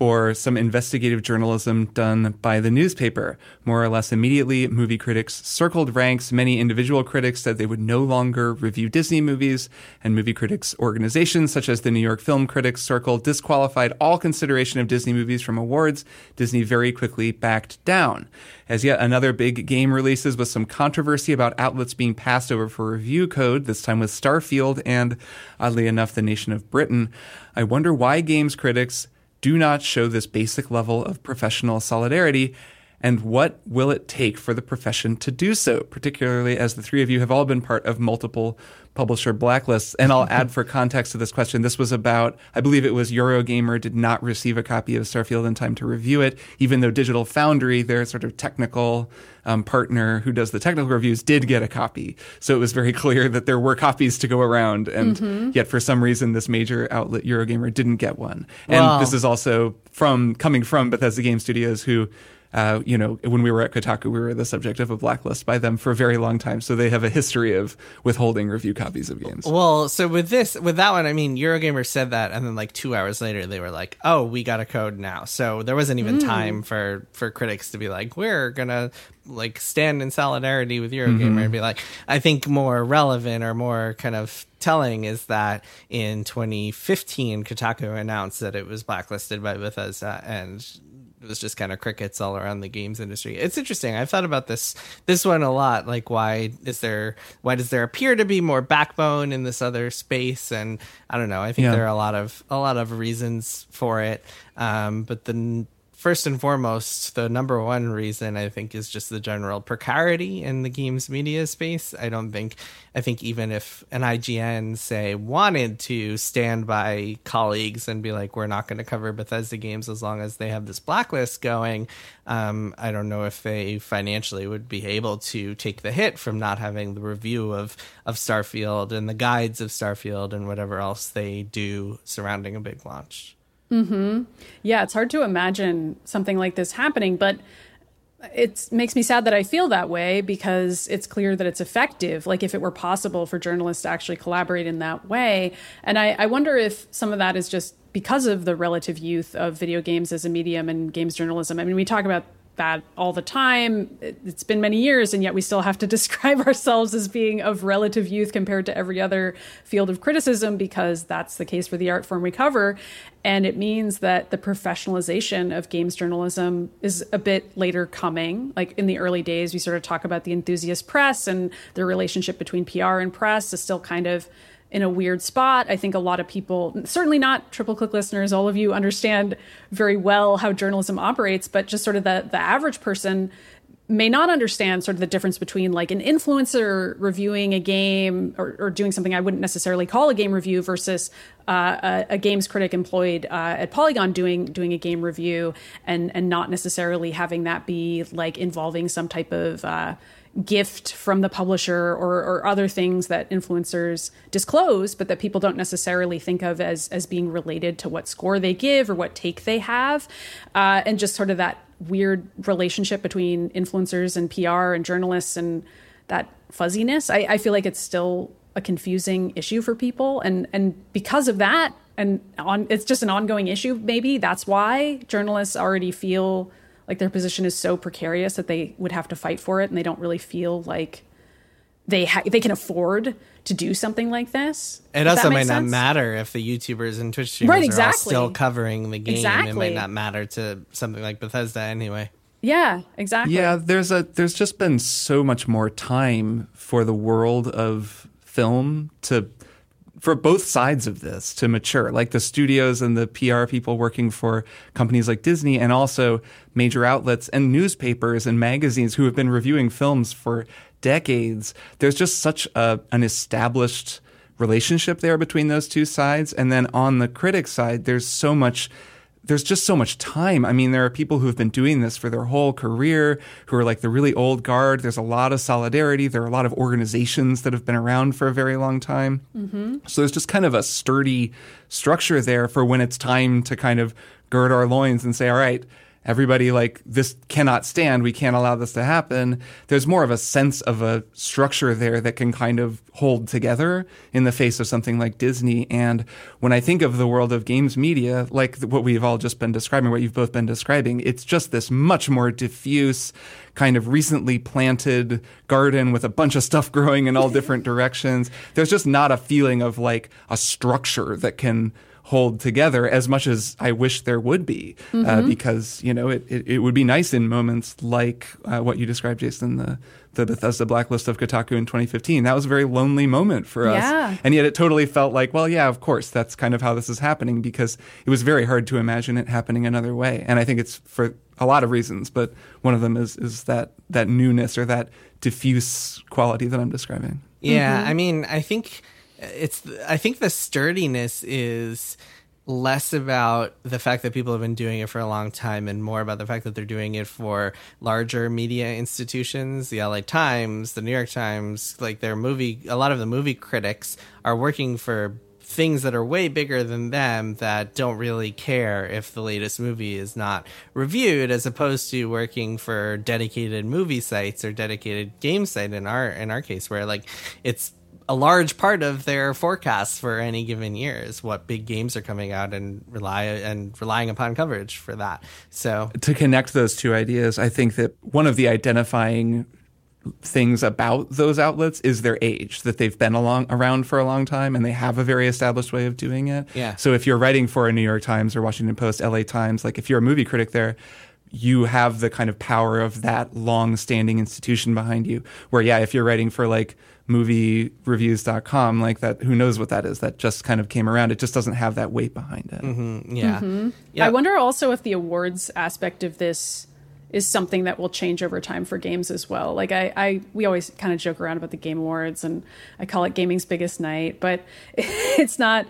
C: for some investigative journalism done by the newspaper. More or less immediately, movie critics circled ranks. Many individual critics said they would no longer review Disney movies, and movie critics organizations such as the New York Film Critics Circle disqualified all consideration of Disney movies from awards. Disney very quickly backed down. As yet another big game releases with some controversy about outlets being passed over for review code, this time with Starfield and, oddly enough, the nation of Britain. I wonder why games critics do not show this basic level of professional solidarity And what will it take for the profession to do so, particularly as the three of you have all been part of multiple publisher blacklists? And I'll add for context to this question this was about, I believe it was Eurogamer did not receive a copy of Starfield in time to review it, even though Digital Foundry, their sort of technical um, partner who does the technical reviews, did get a copy. So it was very clear that there were copies to go around. And
A: Mm-hmm.
C: yet, for some reason, this major outlet, Eurogamer, didn't get one. And
B: Wow.
C: this is also from coming from Bethesda Game Studios, who, uh, you know, when we were at Kotaku, we were the subject of a blacklist by them for a very long time. So they have a history of withholding review copies of games.
B: Well, so with this, with that one, I mean, Eurogamer said that, and then like two hours later, they were like, "Oh, we got a code now." So there wasn't even time for for critics to be like, "We're gonna like stand in solidarity with Eurogamer," and be like, "I think more relevant or more kind of telling is that in 2015, Kotaku announced that it was blacklisted by Bethesda, and it was just kind of crickets all around the games industry. It's interesting. I've thought about this this one a lot. Like, why is there why does there appear to be more backbone in this other space? And I don't know. I think
C: Yeah.
B: there are a lot of a lot of reasons for it. Um, but the first and foremost, the number one reason I think is just the general precarity in the games media space. I don't think I think even if an IGN say wanted to stand by colleagues and be like, we're not going to cover Bethesda games as long as they have this blacklist going, um, I don't know if they financially would be able to take the hit from not having the review of of Starfield and the guides of Starfield and whatever else they do surrounding a big launch. Mm-hmm.
A: Yeah, it's hard to imagine something like this happening, but it makes me sad that I feel that way because it's clear that it's effective. Like if it were possible for journalists to actually collaborate in that way. And I, I wonder if some of that is just because of the relative youth of video games as a medium and games journalism. I mean, we talk about that all the time. It- It's been many years, and yet we still have to describe ourselves as being of relative youth compared to every other field of criticism because that's the case for the art form we cover. And it means that the professionalization of games journalism is a bit later coming. Like in the early days, we sort of talk about the enthusiast press and the relationship between PR and press is still kind of in a weird spot. I think a lot of people, certainly not triple click listeners, all of you understand very well how journalism operates, but just sort of the, the average person may not understand sort of the difference between like an influencer reviewing a game or, or doing something I wouldn't necessarily call a game review versus uh, a, a games critic employed uh, at Polygon doing doing a game review and and not necessarily having that be like involving some type of uh, gift from the publisher or, or other things that influencers disclose, but that people don't necessarily think of as as being related to what score they give or what take they have, uh, and just sort of that weird relationship between influencers and PR and journalists and that fuzziness. I, I feel like it's still a confusing issue for people, and and because of that, and on it's just an ongoing issue. Maybe that's why journalists already feel like their position is so precarious that they would have to fight for it, and they don't really feel like they ha- they can afford to do something like this.
B: It also might
A: makes
B: not matter if the YouTubers and Twitch streamers
A: Right,
B: are all
A: exactly.
B: still covering the game. It might not matter to something like Bethesda anyway.
A: Yeah, exactly.
C: Yeah, there's a there's just been so much more time for the world of film to for both sides of this to mature, like the studios and the PR people working for companies like Disney, and also major outlets and newspapers and magazines who have been reviewing films for decades. There's just such a, an established relationship there between those two sides. And then on the critic side, there's so much there's just so much time. I mean, there are people who have been doing this for their whole career, who are like the really old guard. There's a lot of solidarity. There are a lot of organizations that have been around for a very long time. Mm-hmm. So there's just kind of a sturdy structure there for when it's time to kind of gird our loins and say, all right, everybody like this cannot stand we can't allow this to happen. There's more of a sense of a structure there that can kind of hold together in the face of something like disney. And when i think of the world of games media like what we've all just been describing what you've both been describing it's just this much more diffuse kind of recently planted garden with a bunch of stuff growing in all different directions. There's just not a feeling of like a structure that can hold together as much as I wish there would be, uh, because you know it, it, it would be nice in moments like uh, what you described, Jason, the the Bethesda blacklist of Kotaku in 2015. That was a very lonely moment for us,
A: Yeah.
C: and yet it totally felt like, well, yeah, of course, that's kind of how this is happening because it was very hard to imagine it happening another way, and I think it's for a lot of reasons, but one of them is is that that newness or that diffuse quality that I'm describing.
B: Yeah, I mean, I think it's I think the sturdiness is less about the fact that people have been doing it for a long time and more about the fact that they're doing it for larger media institutions, the LA Times, the New York Times, like their movie a lot of the movie critics are working for things that are way bigger than them that don't really care if the latest movie is not reviewed as opposed to working for dedicated movie sites or dedicated game site in our in our case where like it's a large part of their forecasts for any given year is what big games are coming out and rely and relying upon coverage for that. So
C: to connect those two ideas, I think that one of the identifying things about those outlets is their age that they've been along around for a long time and they have a very established way of doing it.
B: Yeah.
C: So if you're writing for a New York Times or Washington Post, LA Times, like if you're a movie critic there, you have the kind of power of that long-standing institution behind you. Where yeah, if you're writing for like moviereviews.com like that who knows what that is that just kind of came around it just doesn't have that weight behind it
B: mm, yeah. yeah.
A: I wonder also if the awards aspect of this is something that will change over time for games as well. Like I, I we always kind of joke around about the game awards and I call it gaming's biggest night, but it's not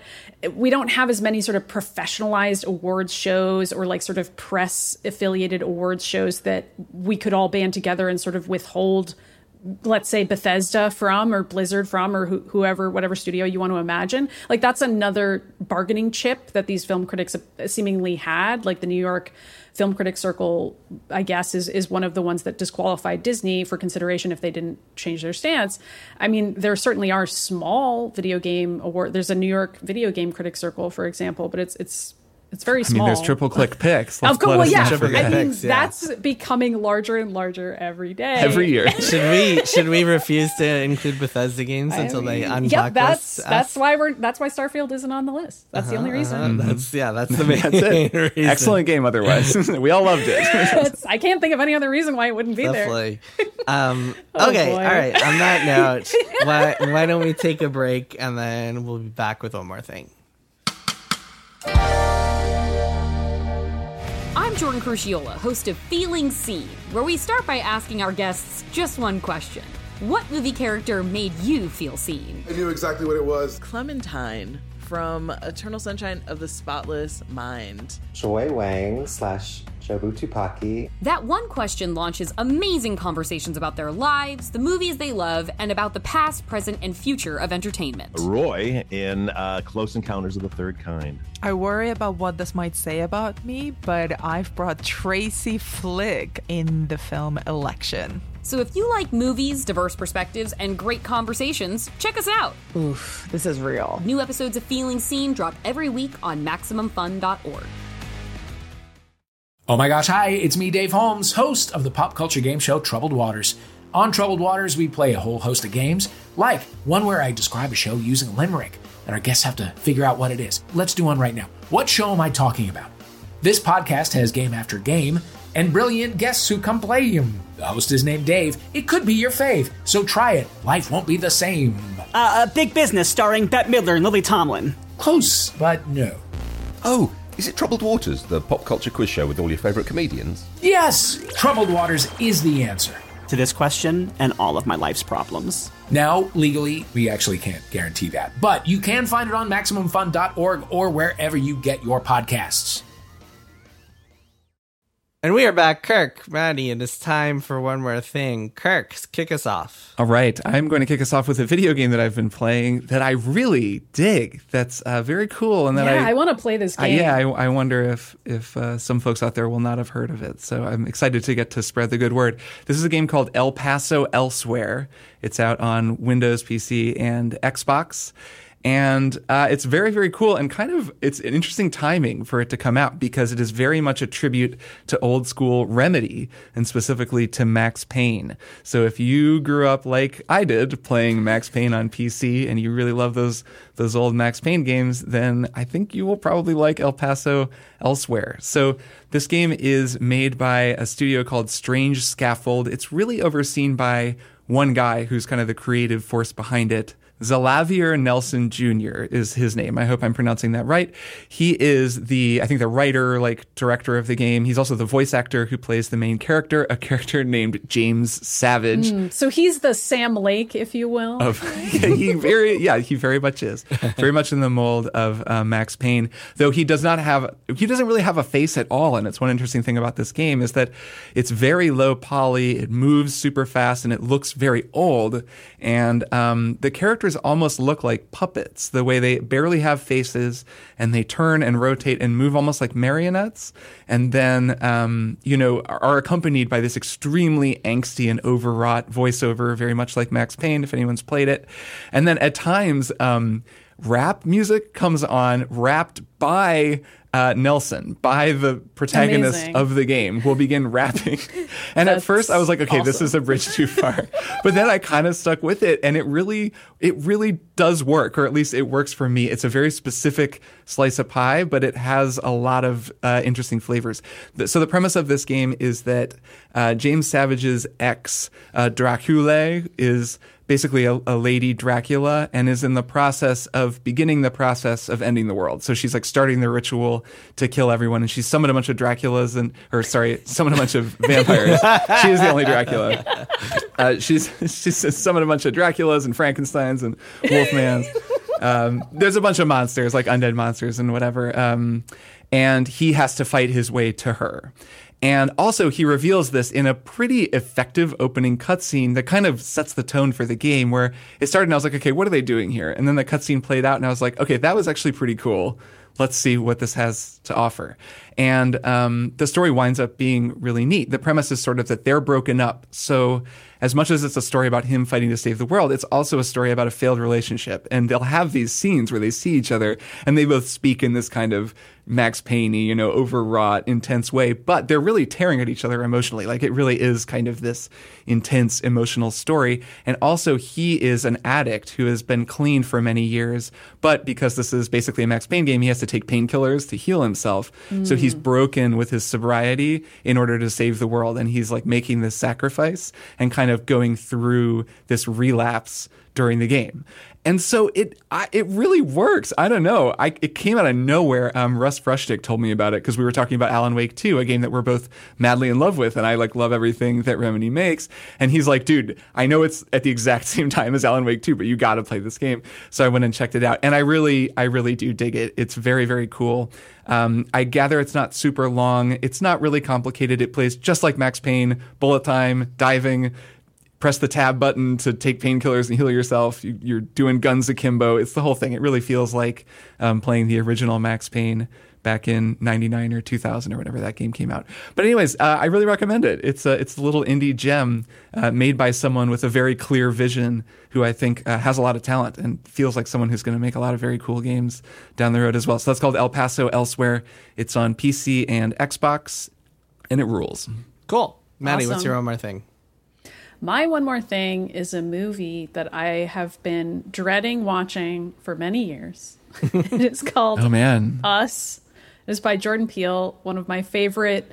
A: we don't have as many sort of professionalized awards shows or like sort of press affiliated awards shows that we could all band together and sort of withhold let's say Bethesda from or Blizzard from or wh- whoever, whatever studio you want to imagine. Like that's another bargaining chip that these film critics seemingly had. Like the New York Film Critics Circle, I guess, is is one of the ones that disqualified Disney for consideration if they didn't change their stance. I mean, there certainly are small video game award. There's a New York Video Game Critics Circle, for example, but it's it's it's very small.
C: I
A: small.
C: mean, there's triple click picks. Let's
A: Of course, well, yeah.
C: not
B: Triple
C: forget.
A: I mean,
B: Picks, yeah.
A: that's becoming larger and larger every day.
C: every year.
B: should we should we refuse to include Bethesda games until they unblacklist
A: Yep, that's
B: us?
A: that's why we're that's why Starfield isn't on the list. That's the only reason.
B: Uh, that's yeah, that's the main
C: That's
B: reason.
C: Excellent game. Otherwise, we all loved it.
A: I can't think of any other reason why it wouldn't be there.
B: Definitely. Um,
A: Oh,
B: okay,
A: boy.
B: all right. On that note, why why don't we take a break and then we'll be back with one more thing.
D: I'm Jordan Crucchiola, host of Feeling Seen, where we start by asking our guests just one question. What movie character made you feel seen?
E: I knew exactly what it was.
F: Clementine from Eternal Sunshine of the Spotless Mind.
G: Joy Wang slash Jobu Tupaki.
D: That one question launches amazing conversations about their lives, the movies they love, and about the past, present, and future of entertainment.
H: Roy in uh, Close Encounters of the Third Kind.
I: I worry about what this might say about me, but I've brought Tracy Flick in the film Election.
D: So if you like movies, diverse perspectives, and great conversations, check us out.
F: Oof, this is real.
D: New episodes of Feeling Seen drop every week on MaximumFun.org.
J: Oh my gosh, hi, it's me, Dave Holmes, host of the pop culture game show Troubled Waters. On Troubled Waters, we play a whole host of games, like one where I describe a show using a limerick, and our guests have to figure out what it is. Let's do one right now. What show am I talking about? This podcast has game after game and brilliant guests who come play them. The host is named Dave. It could be your fave, so try it. Life won't be the same.
K: Uh, a big business starring Bette Midler and Lily Tomlin.
J: Close, but no.
H: Oh, is it Troubled Waters, the pop culture quiz show with all your favourite comedians?
J: Yes, Troubled Waters is the answer.
K: To this question and all of my life's problems.
J: Now, legally, we actually can't guarantee that, but you can find it on MaximumFun.org or wherever you get your podcasts.
B: And we are back, Kirk, Maddy, and it's time for one more thing. Kirk, kick us off.
C: All right, I'm going to kick us off with a video game that I've been playing that I really dig. That's uh, very cool, and that
A: Yeah, I,
C: I,
A: want to play this
C: I-
A: game.
C: yeah, I, I wonder if if uh, some folks out there will not have heard of it. So I'm excited to get to spread the good word. This is a game called El Paso Elsewhere. It's out on Windows, PC, and Xbox. And uh, it's very, very cool and kind of it's an interesting timing for it to come out because it is very much a tribute to old school Remedy and specifically to Max Payne. So if you grew up like I did playing Max Payne on PC and you really love those those old Max Payne games, then I think you will probably like El Paso elsewhere. So this game is made by a studio called Strange Scaffold. It's really overseen by one guy who's kind of the creative force behind it Xalavier Nelson Jr. is his name. I hope I'm pronouncing that right. He is the, I think, the writer, like director of the game. He's also the voice actor who plays the main character, a character named James Savage.
A: Mm, so he's the Sam Lake, if you will.
C: Of he very yeah he very much is very much in the mold of uh, Max Payne. Though he does not have he doesn't really have a face at all. And it's one interesting thing about this game is that it's very low poly. It moves super fast and it looks very old. And um, the characters almost look like puppets. The way they barely have faces and they turn and rotate and move almost like marionettes. And then um, you know are accompanied by this extremely angsty and overwrought voiceover, very much like Max Payne. If anyone's played it, and then at times. Um, rap music comes on, rapped by uh, Nelson, by the protagonist
A: Amazing.
C: of the game, will begin rapping. and at first, I was like, okay, this is a bridge too far. but then I kind of stuck with it, and it really, it really does work, or at least it works for me. It's a very specific slice of pie, but it has a lot of uh, interesting flavors. So the premise of this game is that uh, James Savage's ex, uh, Dracula, is basically a, a lady Dracula and is in the process of beginning the process of ending the world. So she's like starting the ritual to kill everyone, and she's summoned a bunch of Draculas and, or sorry, summoned a bunch of vampires. she is the only Dracula. Uh, she's she's summoned a bunch of Draculas and Frankenstein's and Wolfmans. Um, there's a bunch of monsters like undead monsters and whatever. Um, and he has to fight his way to her. And also, he reveals this in a pretty effective opening cutscene that kind of sets the tone for the game. Where it started, and I was like, okay, what are they doing here? And then the cutscene played out, and I was like, okay, that was actually pretty cool. Let's see what this has to offer. And um, the story winds up being really neat. The premise is sort of that they're broken up. So, as much as it's a story about him fighting to save the world, it's also a story about a failed relationship. And they'll have these scenes where they see each other and they both speak in this kind of Max Payne, you know, overwrought, intense way, but they're really tearing at each other emotionally. Like it really is kind of this intense emotional story. And also, he is an addict who has been clean for many years, but because this is basically a Max Payne game, he has to take painkillers to heal himself. So he's Mm. broken with his sobriety in order to save the world. And he's like making this sacrifice and kind of going through this relapse during the game. And so it I, it really works. I don't know. I, it came out of nowhere. Um, Russ Frushtick told me about it because we were talking about Alan Wake 2, a game that we're both madly in love with, and I like love everything that Remedy makes. And he's like, dude, I know it's at the exact same time as Alan Wake 2, but you got to play this game. So I went and checked it out, and I really, I really do dig it. It's very, very cool. Um, I gather it's not super long. It's not really complicated. It plays just like Max Payne, bullet time, diving press the tab button to take painkillers and heal yourself. You, you're doing guns akimbo. It's the whole thing. It really feels like um, playing the original Max Payne back in 99 or 2000 or whenever that game came out. But anyways, uh, I really recommend it. It's a, it's a little indie gem uh, made by someone with a very clear vision who I think uh, has a lot of talent and feels like someone who's going to make a lot of very cool games down the road as well. So that's called El Paso Elsewhere. It's on PC and Xbox and it rules.
B: Cool. Maddy, what's your one more thing?
A: My one more thing is a movie that I have been dreading watching for many years. it is called
C: Oh man.
A: Us. It is by Jordan Peele, one of my favorite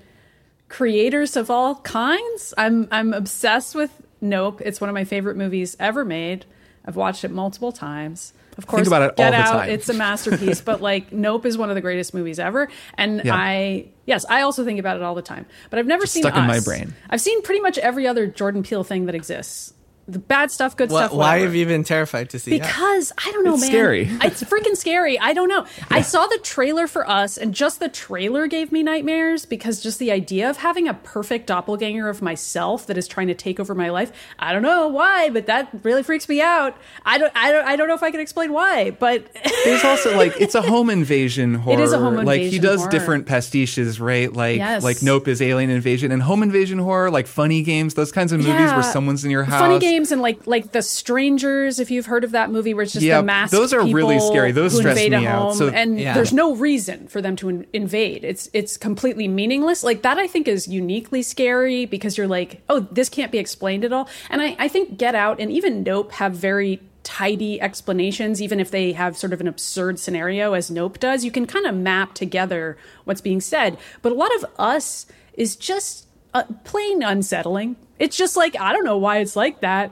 A: creators of all kinds. I'm I'm obsessed with Nope. It's one of my favorite movies ever made. I've watched it multiple times. Of course, Think
C: about it
A: Get
C: all the
A: Out.
C: time.
A: It's a masterpiece, but like Nope is one of the greatest movies ever. And
C: Yeah.
A: I yes, I also think about it all the time. But I've never
C: Just
A: seen
C: stuck in my brain.
A: I've seen pretty much every other Jordan Peele thing that exists. The bad stuff, good
B: Wha-
A: stuff.
B: why
A: whatever.
B: have you been terrified to see that?
A: Because I don't know,
C: It's
A: man.
C: scary.
A: It's freaking scary. I don't know. I saw the trailer for us, and just the trailer gave me nightmares because just the idea of having a perfect doppelganger of myself that is trying to take over my life. I don't know why, but that really freaks me out. I don't. I don't. I don't know if I can explain why, but
C: There's also like it's a home invasion horror.
A: It is a home invasion.
C: Like he does
A: horror.
C: different pastiches, right? Like
A: Yes.
C: like Nope is alien invasion and home invasion horror, like funny games, those kinds of movies where someone's in your house.
A: Funny games and like like the Strangers, if you've heard of that movie, where it's just
C: Yeah,
A: the masked
C: those are really
A: people
C: scary. Those
A: who
C: stress
A: invade
C: me
A: a
C: out.
A: home,
C: So-
A: and
B: Yeah.
A: there's no reason for them to in- invade. It's it's completely meaningless. Like that, I think is uniquely scary because you're like, oh, this can't be explained at all. And I I think Get Out and even Nope have very tidy explanations even if they have sort of an absurd scenario as nope does you can kind of map together what's being said but a lot of us is just uh, plain unsettling it's just like i don't know why it's like that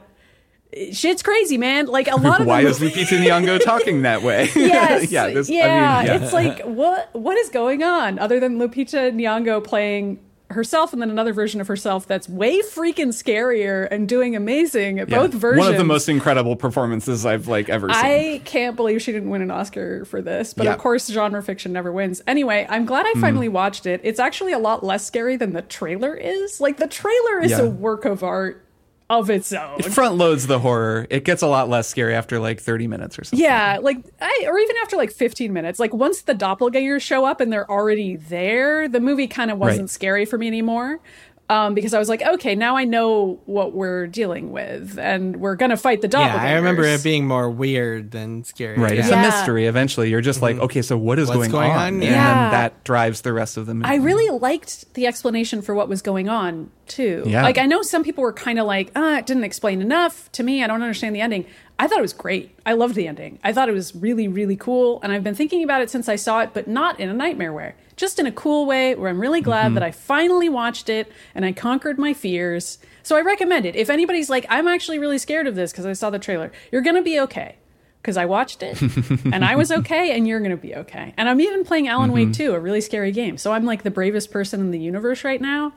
A: shit's crazy, man. Like a lot of
C: Why is Lupita Nyong'o talking that way?
A: Yes,
C: yeah,
A: yeah,
C: I mean, yeah.
A: It's like what what is going on other than Lupita Nyong'o playing herself and then another version of herself that's way freaking scarier and doing amazing at
C: Yeah.
A: both versions.
C: One of the most incredible performances I've like ever seen.
A: I can't believe she didn't win an Oscar for this, but
C: Yeah.
A: of course, genre fiction never wins. Anyway, I'm glad I
C: Mm.
A: finally watched it. It's actually a lot less scary than the trailer is. Like the trailer is
C: Yeah.
A: a work of art of its own.
C: it front loads the horror. It gets a lot less scary after like 30 minutes or something.
A: Yeah, like I, or even after like 15 minutes. Like once the doppelgangers show up and they're already there, the movie kind of wasn't
C: Right.
A: scary for me anymore. Um, because I was like, okay, now I know what we're dealing with, and we're gonna fight the doppelgangers.
B: Yeah, I remember it being more weird than scary.
C: Right. It's
B: Yeah.
C: a mystery. Eventually, you're just like, okay, so what is going,
B: going
C: on?
B: on?
C: And
A: Yeah.
C: then that drives the rest of the movie.
A: I really liked the explanation for what was going on too.
C: Yeah.
A: Like I know some people were kind of like, ah, it didn't explain enough to me. I don't understand the ending. I thought it was great. I loved the ending. I thought it was really, really cool. And I've been thinking about it since I saw it, but not in a nightmare way. Just in a cool way where I'm really glad mm-hmm. that I finally watched it and I conquered my fears. So I recommend it. If anybody's like, I'm actually really scared of this because I saw the trailer, you're going to be okay. Because I watched it and I was okay, and you're going to be okay. And I'm even playing Alan Wake mm-hmm. 2, a really scary game. So I'm like the bravest person in the universe right now.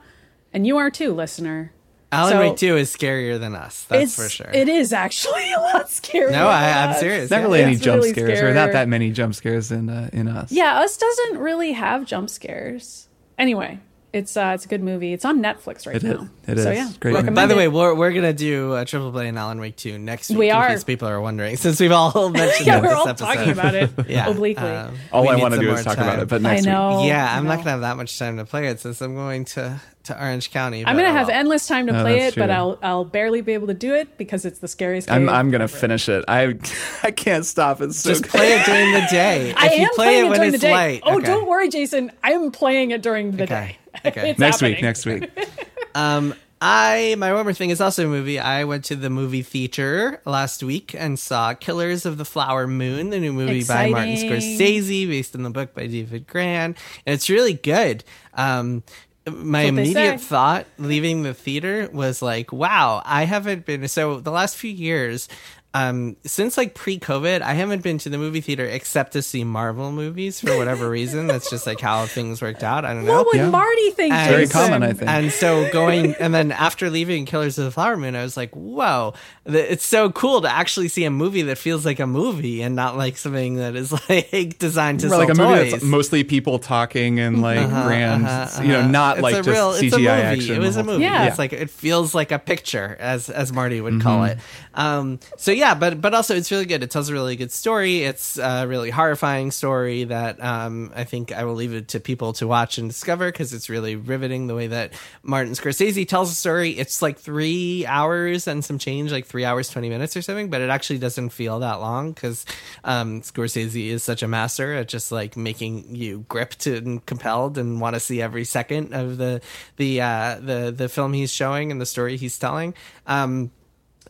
A: And you are too, listener.
B: Alan
A: So-
B: Wake 2 is scarier than us. That's for sure.
A: It is actually a lot scarier.
B: no, I,
A: than
B: I'm serious.
C: not
B: yeah.
C: really any
A: It's
C: jump
A: really
C: scares, or not that many jump scares in uh, in us.
A: Yeah, Us doesn't really have jump scares. Anyway, it's uh, it's a good movie. It's on Netflix right
C: It is.
A: now.
C: It
A: So
C: is.
A: yeah,
C: Great.
A: recommend
B: By the way, we're, we're gonna do a triple play in Alan Wake 2 next week.
A: We
B: in
A: are.
B: case people are wondering, since we've all mentioned
A: yeah, we're
B: this
A: all
B: episode.
A: talking about it
B: Yeah,
A: obliquely.
B: um,
C: All I want to do is talk
B: time.
C: about it, but next
A: I
C: next
A: know.
C: week.
B: Yeah,
A: I
B: I'm not gonna have that much time to play it since I'm going to, to Orange County.
A: I'm gonna
B: I
A: have
B: will.
A: endless time to
C: Oh,
A: play
C: that's
A: it, but
C: true.
A: I'll I'll barely be able to do it because it's the scariest.
C: I'm
A: game
C: I'm gonna
A: ever.
C: finish it. I I can't stop. It's so
B: Just
C: good.
B: play it during the day.
A: I
B: if you
A: am
B: play
A: playing
B: it
A: it
B: when
A: during the
B: it's
A: day.
B: light.
A: Oh,
B: okay.
A: don't worry, Jason. I am playing it during the
B: Okay.
A: day.
B: Okay.
A: It's
C: next week.
A: happening.
C: Next week.
B: Um, I my one more thing is also a movie. I went to the movie theater last week and saw Killers of the Flower Moon, the new movie by Martin
A: Exciting.
B: Scorsese, based on the book by David Grann, and it's really good. Um, my
A: That's what they
B: immediate thought leaving the theater was like, "Wow, I haven't been so the last few years." Um, since like pre-COVID, I haven't been to the movie theater except to see Marvel movies for whatever reason. That's just like how things worked out. I don't know.
A: What would
C: Yeah.
A: Marty think?
B: And-
C: Very common, I think.
B: And so going, and then after leaving Killers of the Flower Moon, I was like, whoa, it's so cool to actually see a movie that feels like a movie and not like something that is like designed to
C: Or like a
B: sell
C: movie that's mostly people talking and like grand,
B: Uh-huh,
C: you know,
B: uh-huh.
C: not
B: It's
C: like
B: a
C: just
B: real,
C: CGI
B: it's a movie.
C: action.
B: It was a movie.
C: thing.
A: Yeah.
B: It's like it feels like a picture, as as Marty would
C: Mm-hmm.
B: call it. Um, so yeah, but but also it's really good. It tells a really good story. It's a really horrifying story that um, I think I will leave it to people to watch and discover because it's really riveting the way that Martin Scorsese tells a story. It's like three hours and some change, like three hours twenty minutes or something, but it actually doesn't feel that long because um, Scorsese is such a master at just like making you gripped and compelled and want to see every second of the the uh, the the film he's showing and the story he's telling. Um,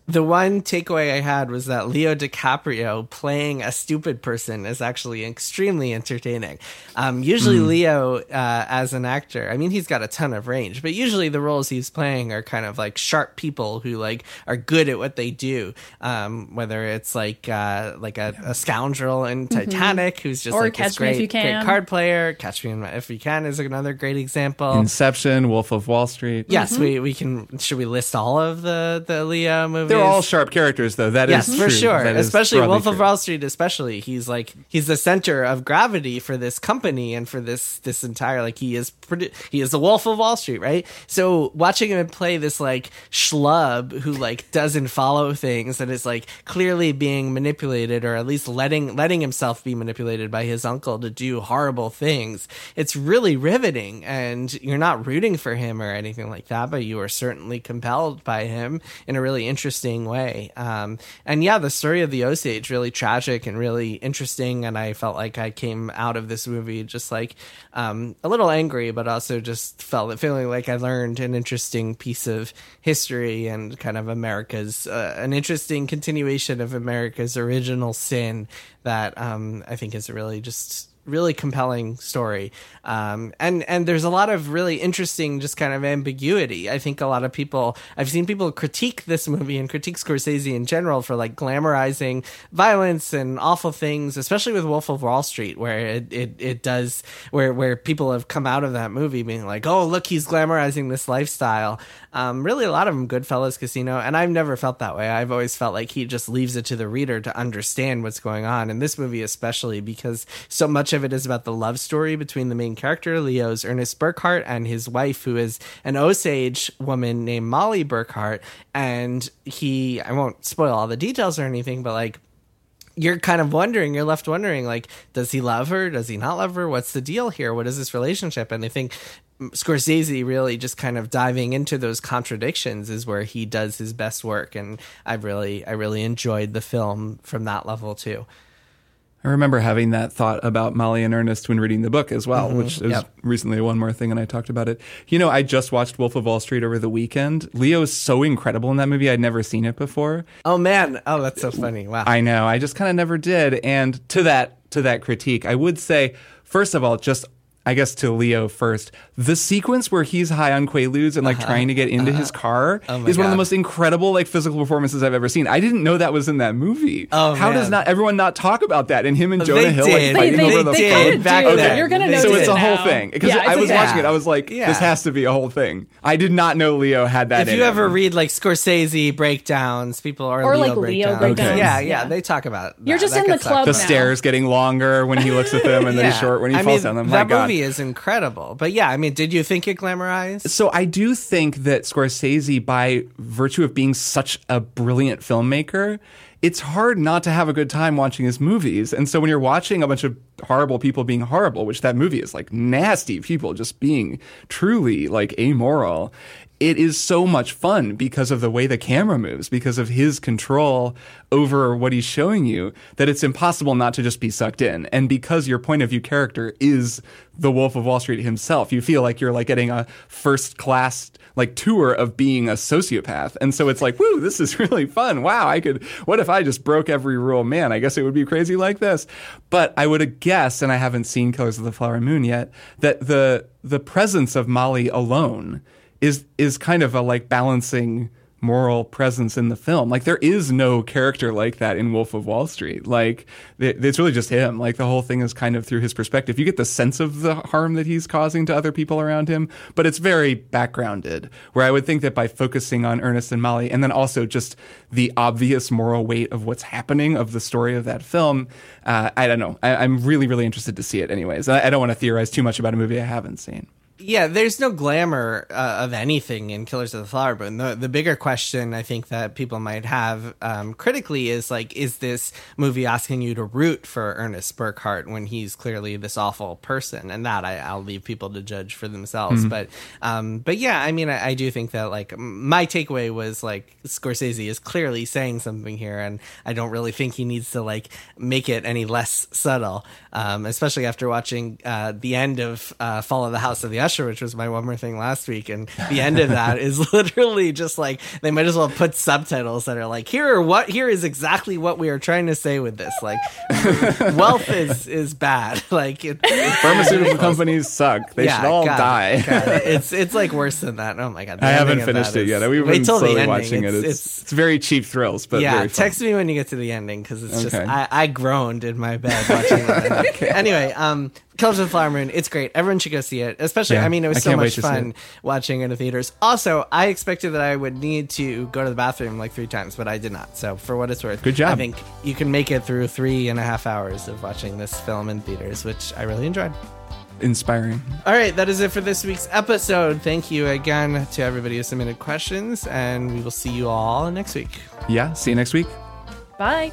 B: the one takeaway I had was that Leo DiCaprio playing a stupid person is actually extremely entertaining. Um, usually, Leo, uh, as an actor, I mean, he's got a ton of range, but usually the roles he's playing are kind of like sharp people who like are good at what they do. Um, whether it's like uh, like a, a scoundrel in Titanic who's just
A: Or
B: like this
A: Catch If
B: great, great card player. Catch Me If You Can is another great example.
C: Inception, Wolf of Wall Street.
B: Yes,
A: Mm-hmm.
B: we, we can. Should we list all of the the Leo movies?
C: They're all sharp characters, though. That is
B: yes, for
C: true.
B: sure.
C: That is
B: Especially Wolf of. Wall Street. Especially, he's like he's the center of gravity for this company and for this this entire like he is produ- he is the Wolf of Wall Street, right? So watching him play this like schlub who like doesn't follow things and is like clearly being manipulated or at least letting letting himself be manipulated by his uncle to do horrible things. It's really riveting, and you're not rooting for him or anything like that, but you are certainly compelled by him in a really interesting way. Um, and yeah, the story of the Osage really tragic and really interesting, and I felt like I came out of this movie just like um, a little angry, but also just felt feeling like I learned an interesting piece of history and kind of America's uh, an interesting continuation of America's original sin that um, I think is really just really compelling story. Um, and and there's a lot of really interesting, just kind of ambiguity. I think a lot of people, I've seen people critique this movie and critique Scorsese in general for like glamorizing violence and awful things, especially with Wolf of Wall Street, where it it, it does where where people have come out of that movie being like, oh look, he's glamorizing this lifestyle. Um, really, a lot of them Goodfellas, Casino, and I've never felt that way. I've always felt like he just leaves it to the reader to understand what's going on. In this movie, especially because so much of it is about the love story between the main character, Leo's Ernest Burkhart, and his wife, who is an Osage woman named Molly Burkhart. And he, I won't spoil all the details or anything, but like, you're kind of wondering, you're left wondering, like, does he love her? Does he not love her? What's the deal here? What is this relationship? And I think Scorsese really just kind of diving into those contradictions is where he does his best work. And I really, I really enjoyed the film from that level too.
C: I remember having that thought about Molly and Ernest when reading the book as well,
B: Mhm.
C: which is
B: Yep.
C: recently one more thing, and I talked about it. You know, I just watched Wolf of Wall Street over the weekend. Leo is so incredible in that movie. I'd never seen it before.
B: Oh man, oh that's so funny. Wow.
C: I know. I just kind of never did. And to that to that critique, I would say, first of all, just I guess to Leo first, the sequence where he's high on Quaaludes and like trying to get into his car
B: Uh-huh. Oh my
C: is one of the most incredible like physical performances I've ever seen. I didn't know that was in that movie.
B: Oh,
C: How does not everyone not talk about that? And him and Jonah
B: They
C: Hill
B: did.
C: like
B: They-
C: fighting
A: they-
C: over the
A: they
C: phone.
A: kinda
B: back
A: do.
B: then.
A: You're gonna know.
C: so it's a whole
A: now.
C: thing because
A: Yeah,
C: I was
A: a-
C: watching it. I was like,
B: Yeah.
C: this has to be a whole thing. I did not know Leo had that.
B: if
C: in
B: you
C: him.
B: ever read like Scorsese breakdowns, people are
A: Or,
B: Leo
A: like, Leo
B: breakdowns.
A: breakdowns.
B: Yeah, yeah,
A: Yeah.
B: they talk about.
A: You're just in the
B: gets
A: club
C: the stairs getting longer when he looks at them, and then he's short when he falls down them. My God.
B: Is incredible. But yeah, I mean, did you think it glamorized?
C: So I do think that Scorsese, by virtue of being such a brilliant filmmaker, it's hard not to have a good time watching his movies. And so when you're watching a bunch of horrible people being horrible, which that movie is like nasty people just being truly like amoral, it is so much fun because of the way the camera moves, because of his control over what he's showing you, that it's impossible not to just be sucked in. And because your point of view character is the Wolf of Wall Street himself, you feel like you're like getting a first class like tour of being a sociopath. And so it's like, woo, this is really fun. Wow, I could what if I just broke every rule? Man, I guess it would be crazy like this. But I would guess, and I haven't seen Killers of the Flower Moon yet, that the the presence of Molly alone is is kind of a like balancing moral presence in the film. Like there is no character like that in Wolf of Wall Street. Like it- it's really just him. Like the whole thing is kind of through his perspective. You get the sense of the harm that he's causing to other people around him, but it's very backgrounded. Where I would think that by focusing on Ernest and Molly and then also just the obvious moral weight of what's happening of the story of that film, uh, I don't know. I, I'm really, really interested to see it anyways. I, I don't want to theorize too much about a movie I haven't seen.
B: Yeah, there's no glamour uh, of anything in Killers of the Flower Moon. The, the bigger question I think that people might have um, critically is like, is this movie asking you to root for Ernest Burkhart when he's clearly this awful person? And that I, I'll leave people to judge for themselves.
C: Mm-hmm.
B: But um, but yeah, I mean, I, I do think that like my takeaway was like Scorsese is clearly saying something here, and I don't really think he needs to like make it any less subtle. Um, especially after watching uh, the end of uh, Fall of the House of the Which was my one more thing last week, and the end of that is literally just like they might as well put subtitles that are like here are what here is exactly what we are trying to say with this. Like wealth is is bad. Like it, it
C: Pharmaceutical companies suck. They should all
B: God,
C: die.
B: God, it's it's like worse than that. Oh my god!
C: I haven't finished it
B: is-
C: yet. We've been slowly
B: ending.
C: watching
B: it's,
C: it. It's,
B: It's,
C: it's, very cheap thrills, but
B: yeah. Text me when you get to the ending because it's just I, I groaned in my bed watching that. Anyway, um, Killers of the Flower Moon. It's great. Everyone should go see it. Especially,
C: Yeah,
B: I mean, it was
C: I
B: so much fun
C: it.
B: watching it in the theaters. Also, I expected that I would need to go to the bathroom like three times, but I did not. So for what it's worth,
C: Good job.
B: I think you can make it through three and a half hours of watching this film in theaters, which I really enjoyed.
C: Inspiring.
B: All right, that is it for this week's episode. Thank you again to everybody who submitted questions, and we will see you all next week.
C: Yeah. See you next week.
A: Bye.